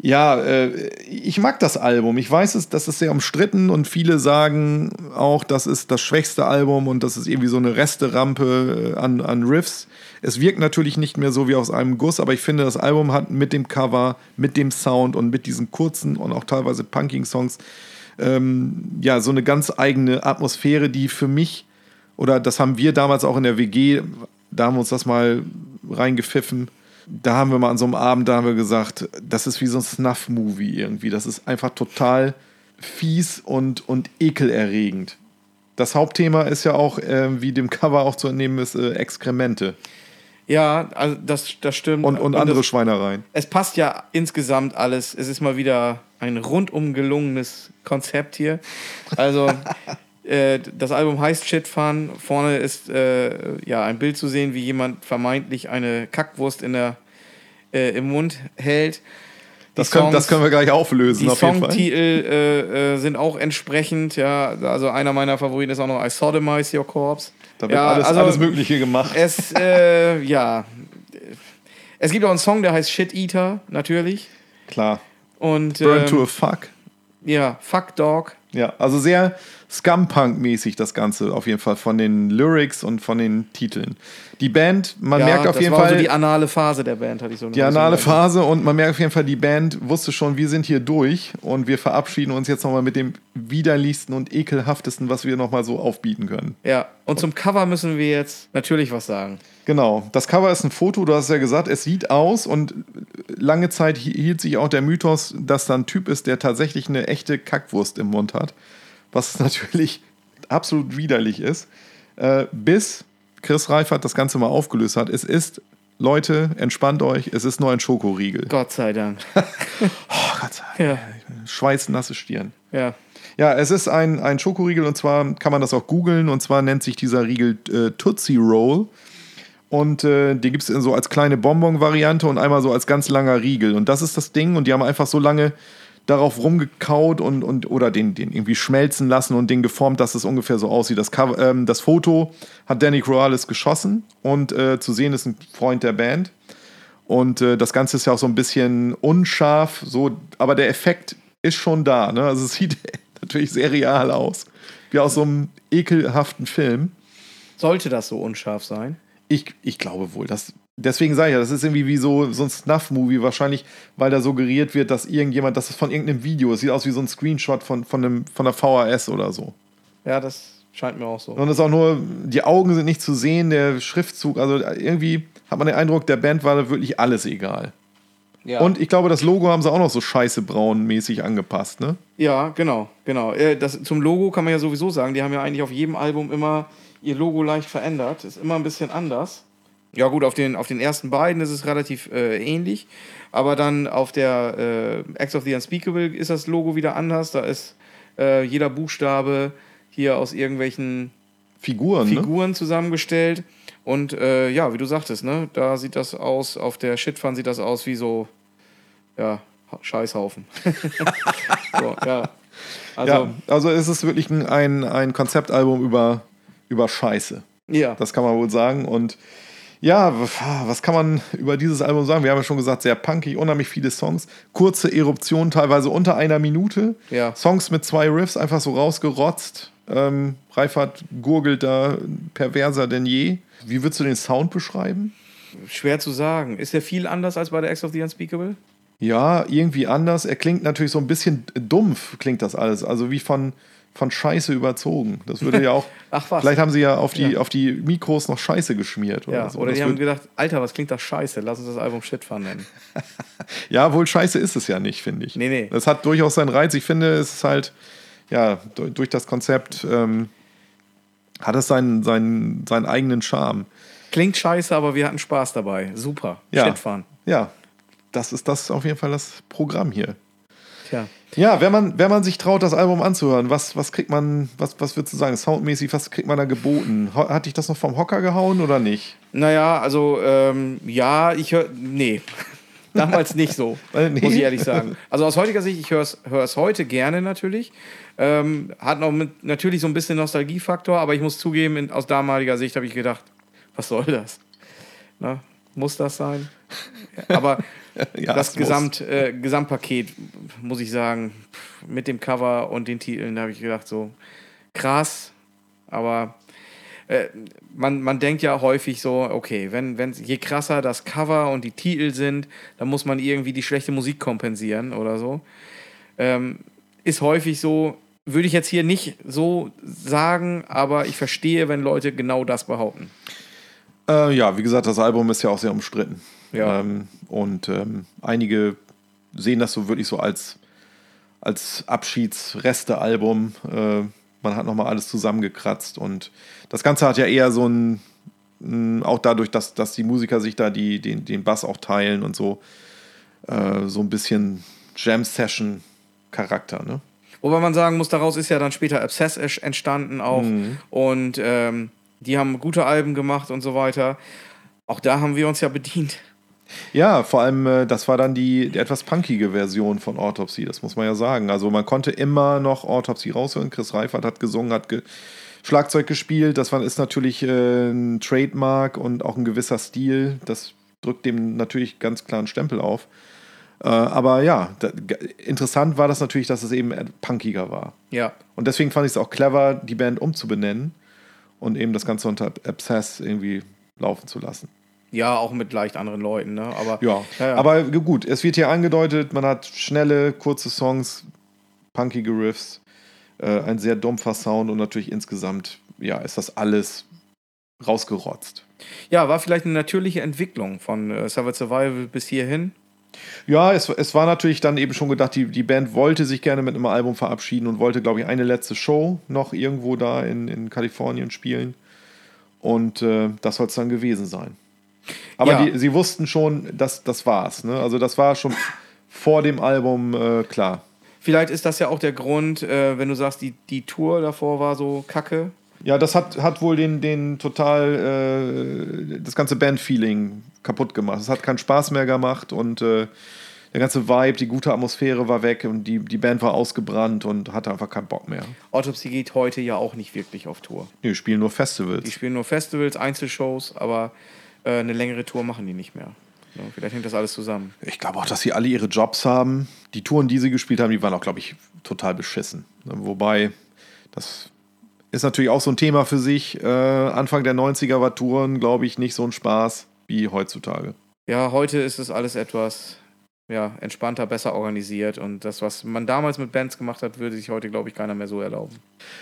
B: Ja, äh, ich mag das Album. Ich weiß, es, das ist sehr umstritten und viele sagen auch, das ist das schwächste Album und das ist irgendwie so eine Resterampe äh, an, an Riffs. Es wirkt natürlich nicht mehr so wie aus einem Guss, aber ich finde, das Album hat mit dem Cover, mit dem Sound und mit diesen kurzen und auch teilweise punkigen Songs ähm, ja so eine ganz eigene Atmosphäre, die für mich oder das haben wir damals auch in der WG, da haben wir uns das mal reingepfiffen. Da haben wir mal an so einem Abend, da haben wir gesagt, das ist wie so ein Snuff-Movie irgendwie. Das ist einfach total fies und, und ekelerregend. Das Hauptthema ist ja auch, äh, wie dem Cover auch zu entnehmen ist, äh, Exkremente
A: ja, also das, das stimmt.
B: und, und andere
A: das,
B: Schweinereien.
A: es passt ja insgesamt alles. Es ist mal wieder ein rundum gelungenes Konzept hier. Also, (laughs) äh, das Album heißt Shit Fun. Vorne ist äh, ja ein Bild zu sehen, wie jemand vermeintlich eine Kackwurst in der, äh, im Mund hält.
B: Das können, das
A: Songs-
B: können wir gleich auflösen,
A: die
B: auf.
A: Songtitel äh, äh, sind auch entsprechend, ja. Also einer meiner Favoriten ist auch noch I Sodomize Your Corpse.
B: Da wird
A: Ja,
B: alles,
A: also-
B: alles Mögliche gemacht.
A: Es, (laughs) ja. Es gibt auch einen Song, der heißt Shit Eater, natürlich.
B: Klar.
A: Und
B: Burn to a
A: ähm,
B: Fuck.
A: ja, Fuck Dog.
B: Ja, also sehr Scumpunk-mäßig das Ganze auf jeden Fall von den Lyrics und von den Titeln. Die Band, man
A: ja,
B: merkt auf
A: das
B: jeden
A: war
B: Fall
A: so die anale Phase der Band, hatte ich so
B: die anale Phase und man merkt auf jeden Fall, die Band wusste schon, wir sind hier durch und wir verabschieden uns jetzt nochmal mit dem widerlichsten und ekelhaftesten, was wir nochmal so aufbieten können.
A: Ja, und zum Cover müssen wir jetzt natürlich was sagen.
B: Genau, das Cover ist ein Foto, du hast ja gesagt, es sieht aus und lange Zeit hielt sich auch der Mythos, dass da ein Typ ist, der tatsächlich eine echte Kackwurst im Mund hat, was (laughs) natürlich absolut widerlich ist, äh, bis Chris Reifert das Ganze mal aufgelöst hat. Es ist, Leute, entspannt euch, es ist nur ein Schokoriegel.
A: Gott sei Dank. (laughs)
B: Oh Gott,
A: Ja,
B: schweißnasse Stirn.
A: ja.
B: Ja, es ist ein, ein Schokoriegel und zwar kann man das auch googeln und zwar nennt sich dieser Riegel äh, Tootsie Roll. Und äh, die gibt es so als kleine Bonbon-Variante und einmal so als ganz langer Riegel. Und das ist das Ding. Und die haben einfach so lange darauf rumgekaut und, und oder den, den irgendwie schmelzen lassen und den geformt, dass es ungefähr so aussieht. Das, Cover, ähm, das Foto hat Danny Corrales geschossen und äh, zu sehen ist ein Freund der Band. Und äh, das Ganze ist ja auch so ein bisschen unscharf, so, aber der Effekt ist schon da. Ne? Also es (laughs) sieht natürlich sehr real aus. Wie aus so einem ekelhaften Film.
A: Sollte das so unscharf sein?
B: Ich, ich glaube wohl. Das, deswegen sage ich ja, das ist irgendwie wie so, so ein Snuff-Movie, wahrscheinlich, weil da suggeriert wird, dass irgendjemand, das ist von irgendeinem Video, es sieht aus wie so ein Screenshot von, von, einem, von einer VHS oder so.
A: Ja, das scheint mir auch so.
B: Und es ist auch nur, die Augen sind nicht zu sehen, der Schriftzug, also irgendwie hat man den Eindruck, der Band war da wirklich alles egal.
A: Ja.
B: Und ich glaube, das Logo haben sie auch noch so scheiße braun-mäßig angepasst, ne?
A: Ja, genau, genau. Äh, Das, zum Logo kann man ja sowieso sagen, die haben ja eigentlich auf jedem Album immer ihr Logo leicht verändert. Ist immer ein bisschen anders. Ja, gut, auf den, auf den ersten beiden ist es relativ äh, ähnlich. Aber dann auf der äh, Acts of the Unspeakable ist das Logo wieder anders. Da ist äh, jeder Buchstabe hier aus irgendwelchen
B: Figuren, ne?
A: Figuren zusammengestellt. Und äh, ja, wie du sagtest, ne, da sieht das aus, auf der Shitfun sieht das aus wie so, ja, Scheißhaufen. (laughs) so, ja. Also,
B: ja, also es ist wirklich ein, ein, ein Konzeptalbum über, über Scheiße.
A: ja.
B: Das kann man wohl sagen. Und ja, was kann man über dieses Album sagen? Wir haben ja schon gesagt, sehr punkig, unheimlich viele Songs. Kurze Eruptionen, teilweise unter einer Minute.
A: Ja.
B: Songs mit zwei Riffs einfach so rausgerotzt. Ähm, Reifert gurgelt da perverser denn je. Wie würdest du den Sound beschreiben?
A: Schwer zu sagen. Ist der viel anders als bei der Acts of the Unspeakable?
B: Ja, irgendwie anders. Er klingt natürlich so ein bisschen dumpf, klingt das alles. Also wie von, von Scheiße überzogen. Das würde ja auch. (laughs)
A: Ach was.
B: Vielleicht haben sie ja auf die,
A: Ja.
B: auf die Mikros noch Scheiße geschmiert. Oder,
A: ja,
B: so.
A: oder
B: Das
A: die haben gedacht, Alter, was klingt das scheiße? Lass uns das Album Shitfun nennen. (laughs)
B: ja, wohl Scheiße ist es ja nicht, finde ich.
A: Nee, nee.
B: Das hat durchaus seinen Reiz. Ich finde, es ist halt, ja, durch, durch das Konzept ähm, hat es seinen, seinen, seinen eigenen Charme.
A: Klingt scheiße, aber wir hatten Spaß dabei. Super.
B: Ja.
A: Shitfun.
B: Ja, das ist das auf jeden Fall das Programm hier.
A: Tja.
B: Ja, wenn man, wenn man sich traut, das Album anzuhören, was, was kriegt man, was, was würdest du sagen, soundmäßig, was kriegt man da geboten? Hat dich das noch vom Hocker gehauen oder nicht?
A: Naja, also, ähm, ja, ich höre. Nee. (laughs) Damals nicht so, (laughs)
B: nee.
A: muss ich ehrlich sagen. Also aus heutiger Sicht, ich höre es heute gerne natürlich. Ähm, hat noch mit, natürlich so ein bisschen Nostalgiefaktor, aber ich muss zugeben, in, aus damaliger Sicht habe ich gedacht, was soll das? Na, muss das sein? (laughs) Aber
B: Ja,
A: das. Gesamt, äh, Gesamtpaket, muss ich sagen, mit dem Cover und den Titeln, da habe ich gedacht, so krass, aber äh, man, man denkt ja häufig so, okay, wenn, wenn, je krasser das Cover und die Titel sind, dann muss man irgendwie die schlechte Musik kompensieren oder so. Ähm, ist häufig so, würde ich jetzt hier nicht so sagen, aber ich verstehe, wenn Leute genau das behaupten.
B: Äh, ja, wie gesagt, das Album ist ja auch sehr umstritten.
A: Ja.
B: Ähm, und ähm, einige sehen das so wirklich so als, als Abschiedsreste-Album. Äh, man hat nochmal alles zusammengekratzt und das Ganze hat ja eher so ein, mh, auch dadurch, dass, dass die Musiker sich da die, den, den Bass auch teilen und so, äh, so ein bisschen Jam-Session-Charakter, ne?
A: Wobei man sagen muss, daraus ist ja dann später Obsess entstanden auch. Und ähm, die haben gute Alben gemacht und so weiter. Auch da haben wir uns ja bedient.
B: Ja, vor allem, äh, das war dann die, die etwas punkige Version von Autopsy, das muss man ja sagen. Also man konnte immer noch Autopsy raushören. Chris Reifert hat gesungen, hat ge Schlagzeug gespielt. Das war, ist natürlich äh, ein Trademark und auch ein gewisser Stil. Das drückt dem natürlich ganz klar einen Stempel auf. Äh, aber ja, da, interessant war das natürlich, dass es eben punkiger war.
A: Ja.
B: Und deswegen fand ich es auch clever, die Band umzubenennen und eben das Ganze unter Abscess irgendwie laufen zu lassen.
A: Ja, auch mit leicht anderen Leuten, ne? Aber,
B: ja. ja, ja. aber gut, es wird hier angedeutet, man hat schnelle, kurze Songs, punkige Riffs, äh, ein sehr dumpfer Sound und natürlich insgesamt, ja, ist das alles rausgerotzt.
A: Ja, war vielleicht eine natürliche Entwicklung von äh, Savage Survival bis hierhin.
B: Ja, es, es war natürlich dann eben schon gedacht, die, die Band wollte sich gerne mit einem Album verabschieden und wollte, glaube ich, eine letzte Show noch irgendwo da in, in Kalifornien spielen. Und äh, das soll es dann gewesen sein. Aber ja. die, sie wussten schon, dass das war's. Ne? Also das war schon vor dem Album äh, klar.
A: Vielleicht ist das ja auch der Grund, äh, wenn du sagst, die, die Tour davor war so kacke.
B: Ja, das hat, hat wohl den, den total, äh, das ganze Band-Feeling kaputt gemacht. Es hat keinen Spaß mehr gemacht und äh, der ganze Vibe, die gute Atmosphäre war weg und die, die Band war ausgebrannt und hatte einfach keinen Bock mehr.
A: Autopsy geht heute ja auch nicht wirklich auf Tour.
B: Die spielen nur Festivals.
A: Die spielen nur Festivals, Einzelshows, aber äh, eine längere Tour machen die nicht mehr. Ja, vielleicht hängt das alles zusammen.
B: Ich glaube auch, dass sie alle ihre Jobs haben. Die Touren, die sie gespielt haben, die waren auch, glaube ich, total beschissen. Wobei, das ist natürlich auch so ein Thema für sich. Äh, Anfang der 90er war Touren, glaube ich, nicht so ein Spaß wie heutzutage.
A: Ja, heute ist es alles etwas ja, entspannter, besser organisiert. Und das, was man damals mit Bands gemacht hat, würde sich heute, glaube ich, keiner mehr so erlauben.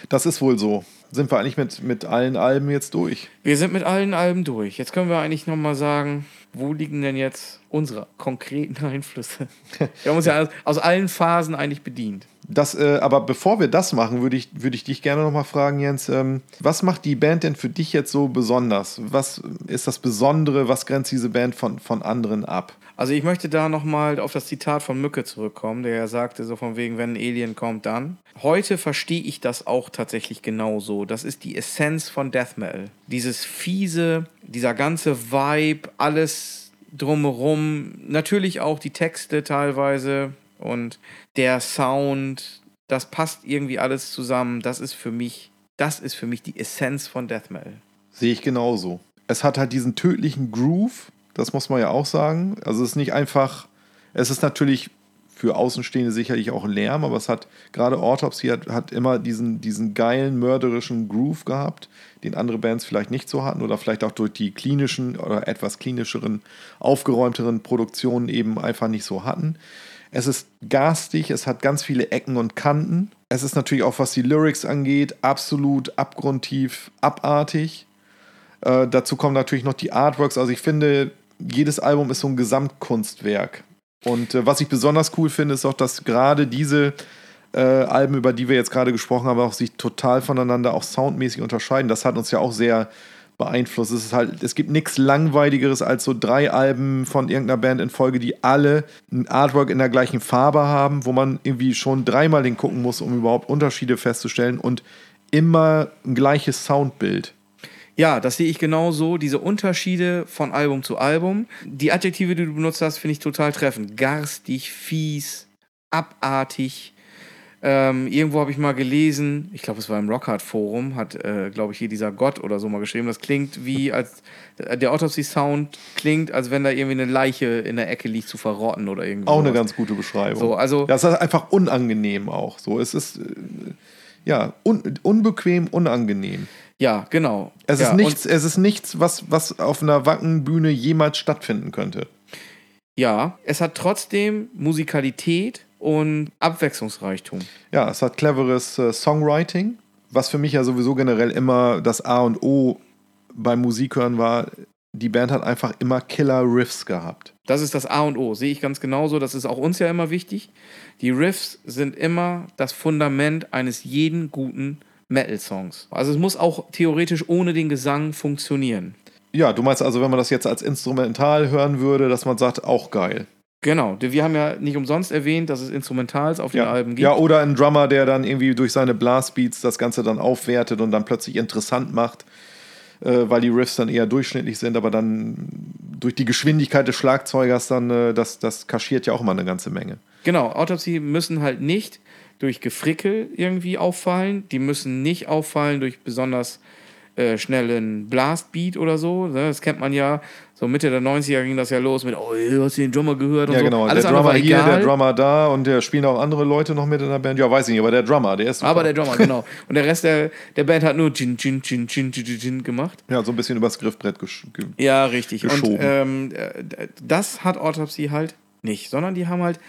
B: Das ist wohl so. Sind wir eigentlich mit, mit allen Alben jetzt durch?
A: Wir sind mit allen Alben durch. Jetzt können wir eigentlich nochmal sagen, wo liegen denn jetzt unsere konkreten (laughs) Einflüsse? Wir haben uns ja aus allen Phasen eigentlich bedient.
B: Das, äh, aber bevor wir das machen, würde ich, würd ich dich gerne nochmal fragen, Jens, ähm, was macht die Band denn für dich jetzt so besonders? Was ist das Besondere? Was grenzt diese Band von, von anderen ab?
A: Also ich möchte da nochmal auf das Zitat von Mücke zurückkommen, der ja sagte, so von wegen, wenn ein Alien kommt, dann. Heute verstehe ich das auch tatsächlich genauso. Das ist die Essenz von Death Metal. Dieses fiese, dieser ganze Vibe, alles drumherum, natürlich auch die Texte teilweise und der Sound, das passt irgendwie alles zusammen. Das ist für mich, das ist für mich die Essenz von Death Metal.
B: Sehe ich genauso. Es hat halt diesen tödlichen Groove, das muss man ja auch sagen. Also es ist nicht einfach, es ist natürlich für Außenstehende sicherlich auch Lärm, aber es hat gerade Autopsy hat, hat immer diesen, diesen geilen, mörderischen Groove gehabt, den andere Bands vielleicht nicht so hatten oder vielleicht auch durch die klinischen oder etwas klinischeren, aufgeräumteren Produktionen eben einfach nicht so hatten. Es ist garstig, es hat ganz viele Ecken und Kanten. Es ist natürlich auch, was die Lyrics angeht, absolut abgrundtief, abartig. Äh, dazu kommen natürlich noch die Artworks. Also ich finde, jedes Album ist so ein Gesamtkunstwerk. Und äh, was ich besonders cool finde, ist auch, dass gerade diese äh, Alben, über die wir jetzt gerade gesprochen haben, auch sich total voneinander auch soundmäßig unterscheiden. Das hat uns ja auch sehr beeinflusst. Es ist halt, es gibt nichts langweiligeres als so drei Alben von irgendeiner Band in Folge, die alle ein Artwork in der gleichen Farbe haben, wo man irgendwie schon dreimal hingucken muss, um überhaupt Unterschiede festzustellen und immer ein gleiches Soundbild.
A: Ja, das sehe ich genauso. Diese Unterschiede von Album zu Album. Die Adjektive, die du benutzt hast, finde ich total treffend. Garstig, fies, abartig. Ähm, irgendwo habe ich mal gelesen, ich glaube, es war im Rockhard Forum, hat, äh, glaube ich, hier dieser Gott oder so mal geschrieben. Das klingt wie, als der Autopsy-Sound klingt, als wenn da irgendwie eine Leiche in der Ecke liegt zu verrotten oder irgendwie.
B: Auch eine ganz gute Beschreibung.
A: So, also,
B: das ist einfach unangenehm auch. So, es ist äh, ja un unbequem, unangenehm.
A: Ja, genau.
B: Es
A: ja,
B: ist nichts, es ist nichts, was, was auf einer Wackenbühne jemals stattfinden könnte.
A: Ja, es hat trotzdem Musikalität und Abwechslungsreichtum.
B: Ja, es hat cleveres äh, Songwriting, was für mich ja sowieso generell immer das A und O beim Musikhören war. Die Band hat einfach immer Killer-Riffs gehabt.
A: Das ist das A und O, sehe ich ganz genauso. Das ist auch uns ja immer wichtig. Die Riffs sind immer das Fundament eines jeden guten Metal-Songs. Also es muss auch theoretisch ohne den Gesang funktionieren.
B: Ja, du meinst also, wenn man das jetzt als Instrumental hören würde, dass man sagt, auch geil.
A: Genau, wir haben ja nicht umsonst erwähnt, dass es Instrumentals auf
B: den
A: ja. Alben gibt.
B: Ja, oder ein Drummer, der dann irgendwie durch seine Blastbeats das Ganze dann aufwertet und dann plötzlich interessant macht, äh, weil die Riffs dann eher durchschnittlich sind, aber dann durch die Geschwindigkeit des Schlagzeugers dann, äh, das, das kaschiert ja auch mal eine ganze Menge.
A: Genau, Autopsy müssen halt nicht durch Gefrickel irgendwie auffallen. Die müssen nicht auffallen durch besonders äh, schnellen Blastbeat oder so. Ne? Das kennt man ja. So Mitte der 90er ging das ja los mit, oh, hast du den Drummer gehört und
B: Ja,
A: so.
B: genau.
A: Alles
B: der Drummer hier,
A: egal.
B: der Drummer da und der spielen auch andere Leute noch mit in der Band. Ja, weiß ich nicht, aber der Drummer, der ist super.
A: Aber der Drummer, genau. Und der Rest der, der Band hat nur Gin, Gin, Gin, Gin, Gin, Gin, Gin gemacht.
B: ja, so ein bisschen übers Griffbrett gesch ge
A: Ja, richtig.
B: Geschoben.
A: Und ähm, äh, das hat Autopsy halt nicht, sondern die haben halt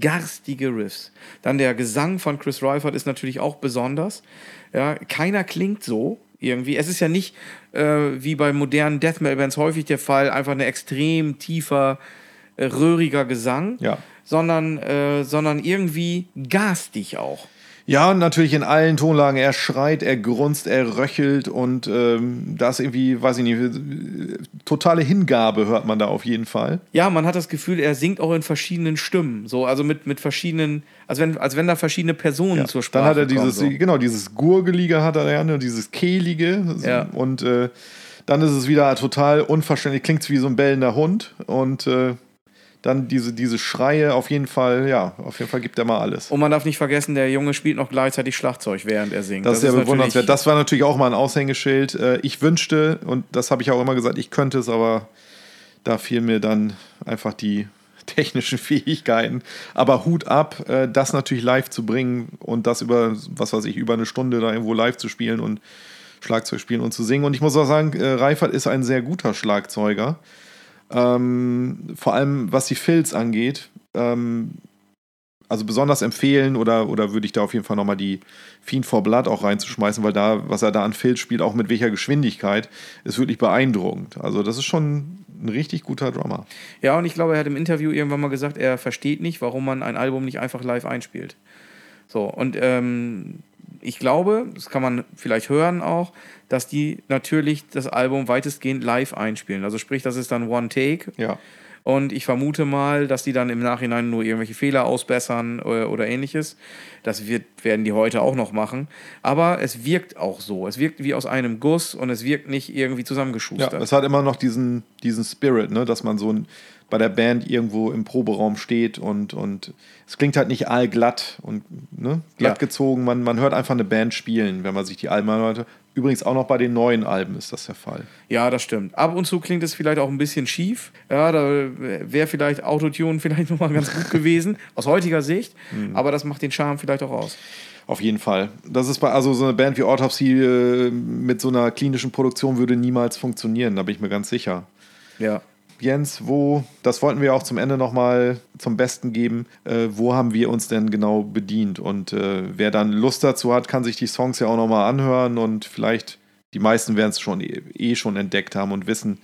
A: garstige Riffs. Dann der Gesang von Chris Reifert ist natürlich auch besonders. Ja, keiner klingt so irgendwie. Es ist ja nicht wie bei modernen Death Metal Bands häufig der Fall, einfach ein extrem tiefer, äh, röhriger Gesang,
B: Ja.
A: sondern, äh, sondern irgendwie garstig auch.
B: Ja, natürlich in allen Tonlagen. Er schreit, er grunzt, er röchelt und ähm, da ist irgendwie, weiß ich nicht, totale Hingabe hört man da auf jeden Fall.
A: Ja, man hat das Gefühl, er singt auch in verschiedenen Stimmen. So, also mit, mit verschiedenen, als wenn, als wenn da verschiedene Personen zur Sprache
B: Dann hat er
A: kommen,
B: dieses,
A: so.
B: genau, dieses Gurgelige hat er ja, ne, dieses Kehlige.
A: Ja.
B: Und äh, dann ist es wieder total unverständlich, klingt wie so ein bellender Hund. Und äh, dann diese, diese Schreie, auf jeden Fall, ja, auf jeden Fall gibt er mal alles.
A: Und man darf nicht vergessen, der Junge spielt noch gleichzeitig Schlagzeug, während er singt.
B: Das, ist sehr
A: natürlich-
B: bewundernswert. Das war natürlich auch mal ein Aushängeschild. Äh, Ich wünschte, und das habe ich auch immer gesagt, ich könnte es, aber da fehlen mir dann einfach die (laughs) technischen Fähigkeiten. Aber Hut ab, äh, das natürlich live zu bringen und das über, was weiß ich, über eine Stunde da irgendwo live zu spielen und Schlagzeug spielen und zu singen. Und ich muss auch sagen, äh, Reifert ist ein sehr guter Schlagzeuger. Ähm, vor allem was die Fills angeht. Ähm, also besonders empfehlen oder, oder würde ich da auf jeden Fall nochmal die Fiend for Blood auch reinzuschmeißen, weil da, was er da an Filz spielt, auch mit welcher Geschwindigkeit, ist wirklich beeindruckend. Also das ist schon ein richtig guter Drummer.
A: Ja, und ich glaube, er hat im Interview irgendwann mal gesagt, er versteht nicht, warum man ein Album nicht einfach live einspielt. So, und ähm, ich glaube, das kann man vielleicht hören auch, dass die natürlich das Album weitestgehend live einspielen. Also sprich, das ist dann One Take.
B: Ja.
A: Und ich vermute mal, dass die dann im Nachhinein nur irgendwelche Fehler ausbessern oder, oder ähnliches. Das wird, werden die heute auch noch machen. Aber es wirkt auch so. Es wirkt wie aus einem Guss und es wirkt nicht irgendwie
B: Ja,
A: zusammengeschustert.
B: es hat immer noch diesen, diesen Spirit, ne, dass man so ein, bei der Band irgendwo im Proberaum steht und, und es klingt halt nicht allglatt und ne, glatt
A: Ja.
B: gezogen. Man, man hört einfach eine Band spielen, wenn man sich die Alben anhört. Übrigens auch noch bei den neuen Alben ist das der Fall.
A: Ja, das stimmt. Ab und zu klingt es vielleicht auch ein bisschen schief. Ja, da wäre vielleicht Autotune vielleicht (laughs) nochmal ganz gut gewesen, aus heutiger Sicht.
B: Mhm.
A: Aber das macht den Charme vielleicht auch aus.
B: Auf jeden Fall. Das ist bei, also so eine Band wie Autopsy äh, mit so einer klinischen Produktion würde niemals funktionieren, da bin ich mir ganz sicher.
A: Ja.
B: Jens, wo, das wollten wir auch zum Ende nochmal zum Besten geben, äh, wo haben wir uns denn genau bedient? Und äh, wer dann Lust dazu hat, kann sich die Songs ja auch nochmal anhören und vielleicht, die meisten werden es schon eh, eh schon entdeckt haben und wissen,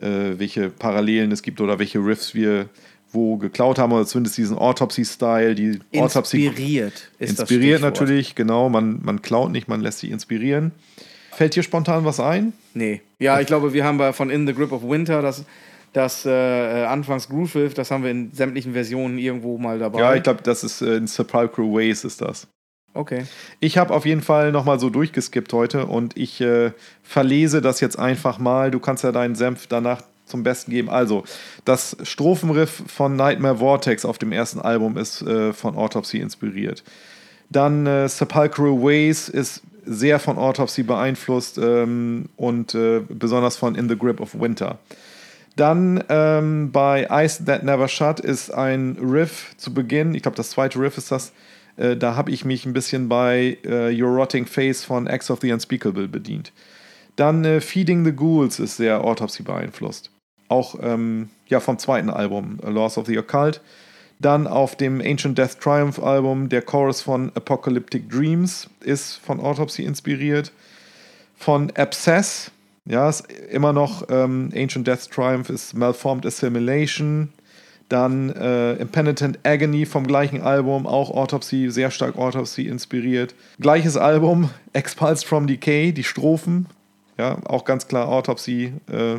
B: äh, welche Parallelen es gibt oder welche Riffs wir wo geklaut haben oder zumindest diesen Autopsy-Style, die Autopsy
A: Inspiriert ist
B: Inspiriert natürlich, genau. Man, man klaut nicht, man lässt sich inspirieren. Fällt dir spontan was ein?
A: Nee. Ja, ich glaube, wir haben bei, von In the Grip of Winter das, das äh, Anfangs Groove Riff, das haben wir in sämtlichen Versionen irgendwo mal dabei.
B: Ja, ich glaube, das ist äh, in Sepulchral Ways ist das.
A: Okay.
B: Ich habe auf jeden Fall nochmal so durchgeskippt heute und ich äh, verlese das jetzt einfach mal. Du kannst ja deinen Senf danach zum Besten geben. Also, das Strophenriff von Nightmare Vortex auf dem ersten Album ist äh, von Autopsy inspiriert. Dann äh, Sepulchral Ways ist sehr von Autopsy beeinflusst ähm, und äh, besonders von In the Grip of Winter. Dann ähm, bei Ice That Never Shut ist ein Riff zu Beginn, ich glaube das zweite Riff ist das, äh, da habe ich mich ein bisschen bei äh, Your Rotting Face von Acts of the Unspeakable bedient. Dann äh, Feeding the Ghouls ist sehr Autopsy beeinflusst. Auch ähm, ja, vom zweiten Album, Laws of the Occult. Dann auf dem Ancient Death Triumph Album, der Chorus von Apocalyptic Dreams ist von Autopsy inspiriert. Von Abscess, ja, ist immer noch ähm, Ancient Death Triumph ist Malformed Assimilation. Dann äh, Impenitent Agony vom gleichen Album, auch Autopsy, sehr stark Autopsy inspiriert. Gleiches Album, (laughs) Expulsed from Decay, die Strophen, ja, auch ganz klar Autopsy. Äh,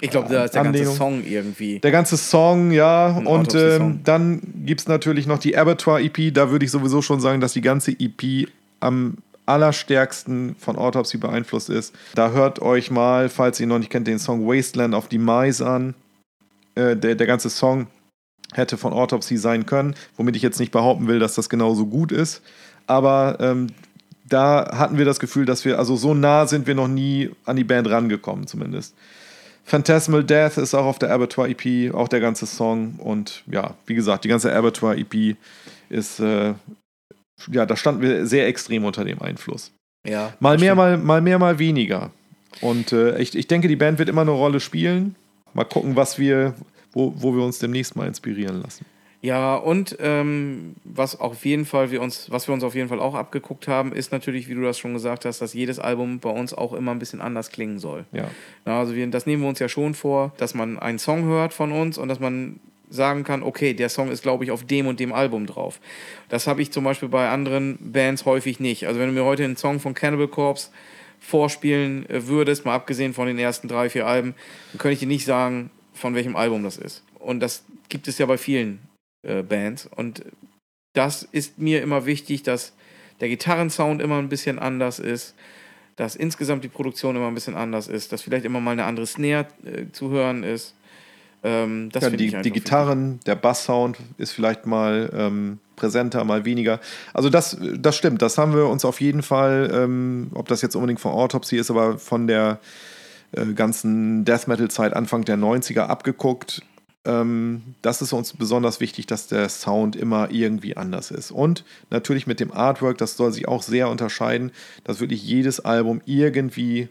A: Ich glaube, da ist der ganze. Song irgendwie.
B: der ganze Song, ja,
A: Ein
B: und ähm, dann gibt es natürlich noch die Abattoir EP. Da würde ich sowieso schon sagen, dass die ganze EP am allerstärksten von Autopsy beeinflusst ist. Da hört euch mal, falls ihr noch nicht kennt, den Song Wasteland of Demise an. Äh, der, der ganze Song hätte von Autopsy sein können, womit ich jetzt nicht behaupten will, dass das genauso gut ist. Aber ähm, da hatten wir das Gefühl, dass wir, also so nah sind wir noch nie an die Band rangekommen, zumindest. Phantasmal Death ist auch auf der Abattoir EP, auch der ganze Song. Und ja, wie gesagt, die ganze Abattoir EP ist, äh, ja, da standen wir sehr extrem unter dem Einfluss.
A: Ja.
B: Mal mehr,
A: stimmt.
B: mal, mal mehr, mal weniger. Und äh, ich, ich denke, die Band wird immer eine Rolle spielen. Mal gucken, was wir, wo, wo wir uns demnächst mal inspirieren lassen.
A: Ja, und ähm, was auf jeden Fall wir uns, was wir uns auf jeden Fall auch abgeguckt haben, ist natürlich, wie du das schon gesagt hast, dass jedes Album bei uns auch immer ein bisschen anders klingen soll.
B: Ja.
A: Na, also wir, das nehmen wir uns ja schon vor, dass man einen Song hört von uns und dass man sagen kann, okay, der Song ist, glaube ich, auf dem und dem Album drauf. Das habe ich zum Beispiel bei anderen Bands häufig nicht. Also wenn du mir heute einen Song von Cannibal Corpse vorspielen äh, würdest, mal abgesehen von den ersten drei, vier Alben, dann könnte ich dir nicht sagen, von welchem Album das ist. Und das gibt es ja bei vielen äh, Bands. Und das ist mir immer wichtig, dass der Gitarrensound immer ein bisschen anders ist, dass insgesamt die Produktion immer ein bisschen anders ist, dass vielleicht immer mal eine andere Snare äh, zu hören ist. Ähm, das
B: ja, die, die Gitarren, der Basssound ist vielleicht mal ähm, präsenter, mal weniger. Also das, das stimmt, das haben wir uns auf jeden Fall, ähm, ob das jetzt unbedingt von Autopsy ist, aber von der äh, ganzen Death Metal-Zeit Anfang der 90er abgeguckt. Ähm, das ist uns besonders wichtig, dass der Sound immer irgendwie anders ist. Und natürlich mit dem Artwork, das soll sich auch sehr unterscheiden, dass wirklich jedes Album irgendwie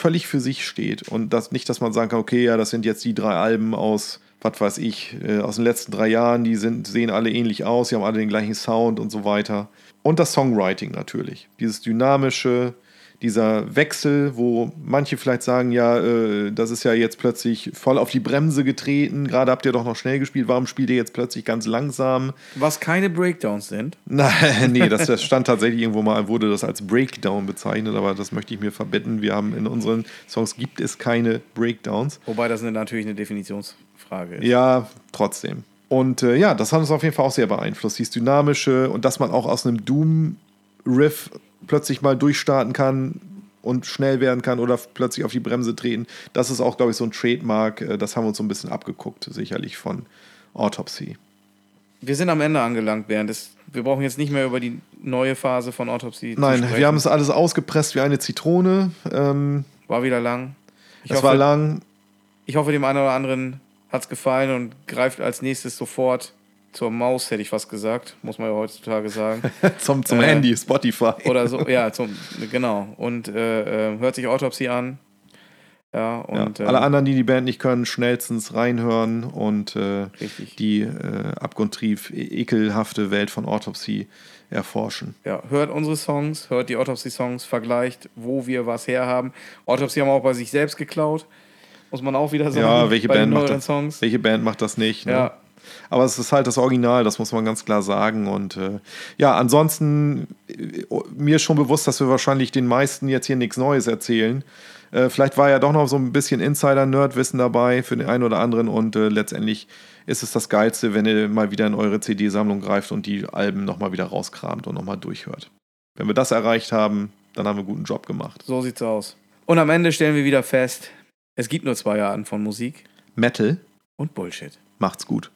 B: völlig für sich steht. Und das nicht, dass man sagen kann, okay, ja, das sind jetzt die drei Alben aus, was weiß ich, äh, aus den letzten drei Jahren, die sind, sehen alle ähnlich aus, die haben alle den gleichen Sound und so weiter. Und das Songwriting natürlich. Dieses dynamische, dieser Wechsel, wo manche vielleicht sagen, ja, äh, das ist ja jetzt plötzlich voll auf die Bremse getreten, gerade habt ihr doch noch schnell gespielt, warum spielt ihr jetzt plötzlich ganz langsam?
A: Was keine Breakdowns sind. (laughs)
B: Nein, nee, das, das stand tatsächlich irgendwo mal, wurde das als Breakdown bezeichnet, aber das möchte ich mir verbitten. Wir haben in unseren Songs gibt es keine Breakdowns.
A: Wobei das natürlich eine Definitionsfrage ist.
B: Ja, trotzdem. Und äh, ja, das hat uns auf jeden Fall auch sehr beeinflusst. Dieses Dynamische und dass man auch aus einem Doom-Riff plötzlich mal durchstarten kann und schnell werden kann oder plötzlich auf die Bremse treten. Das ist auch, glaube ich, so ein Trademark. äh, Das haben wir uns so ein bisschen abgeguckt, sicherlich von Autopsy.
A: Wir sind am Ende angelangt, Bernd. Das, wir brauchen jetzt nicht mehr über die neue Phase von Autopsy zu
B: Nein, wir haben es alles ausgepresst wie eine Zitrone. Ähm,
A: War wieder lang. Ich
B: es
A: hoffe,
B: war lang.
A: ich hoffe, dem einen oder anderen hat es gefallen und greift als nächstes sofort zur Maus, hätte ich fast gesagt. Muss man ja heutzutage sagen. (laughs)
B: zum zum
A: Äh,
B: Handy, Spotify.
A: Oder so, ja, zum, genau. Und äh, äh, hört sich Autopsy an. Ja, und
B: ja,
A: ähm,
B: alle anderen, die die Band nicht können, schnellstens reinhören und äh, die äh, abgrundtief e- ekelhafte Welt von Autopsy erforschen.
A: Ja, hört unsere Songs, hört die Autopsy-Songs, vergleicht, wo wir was herhaben. Autopsy haben wir auch bei sich selbst geklaut. Muss man auch wieder sagen.
B: ja, welche Band, macht das,
A: Songs.
B: welche Band macht das nicht? Ne?
A: Ja,
B: Aber es ist halt das Original, das muss man ganz klar sagen. Und äh, ja, ansonsten äh, mir ist schon bewusst, dass wir wahrscheinlich den meisten jetzt hier nichts Neues erzählen. Äh, vielleicht war ja doch noch so ein bisschen Insider-Nerd-Wissen dabei für den einen oder anderen und äh, letztendlich ist es das Geilste, wenn ihr mal wieder in eure CD-Sammlung greift und die Alben nochmal wieder rauskramt und nochmal durchhört. Wenn wir das erreicht haben, dann haben wir einen guten Job gemacht.
A: so sieht's aus. Und am Ende stellen wir wieder fest, es gibt nur zwei Arten von Musik
B: Metal
A: und Bullshit.
B: macht's gut.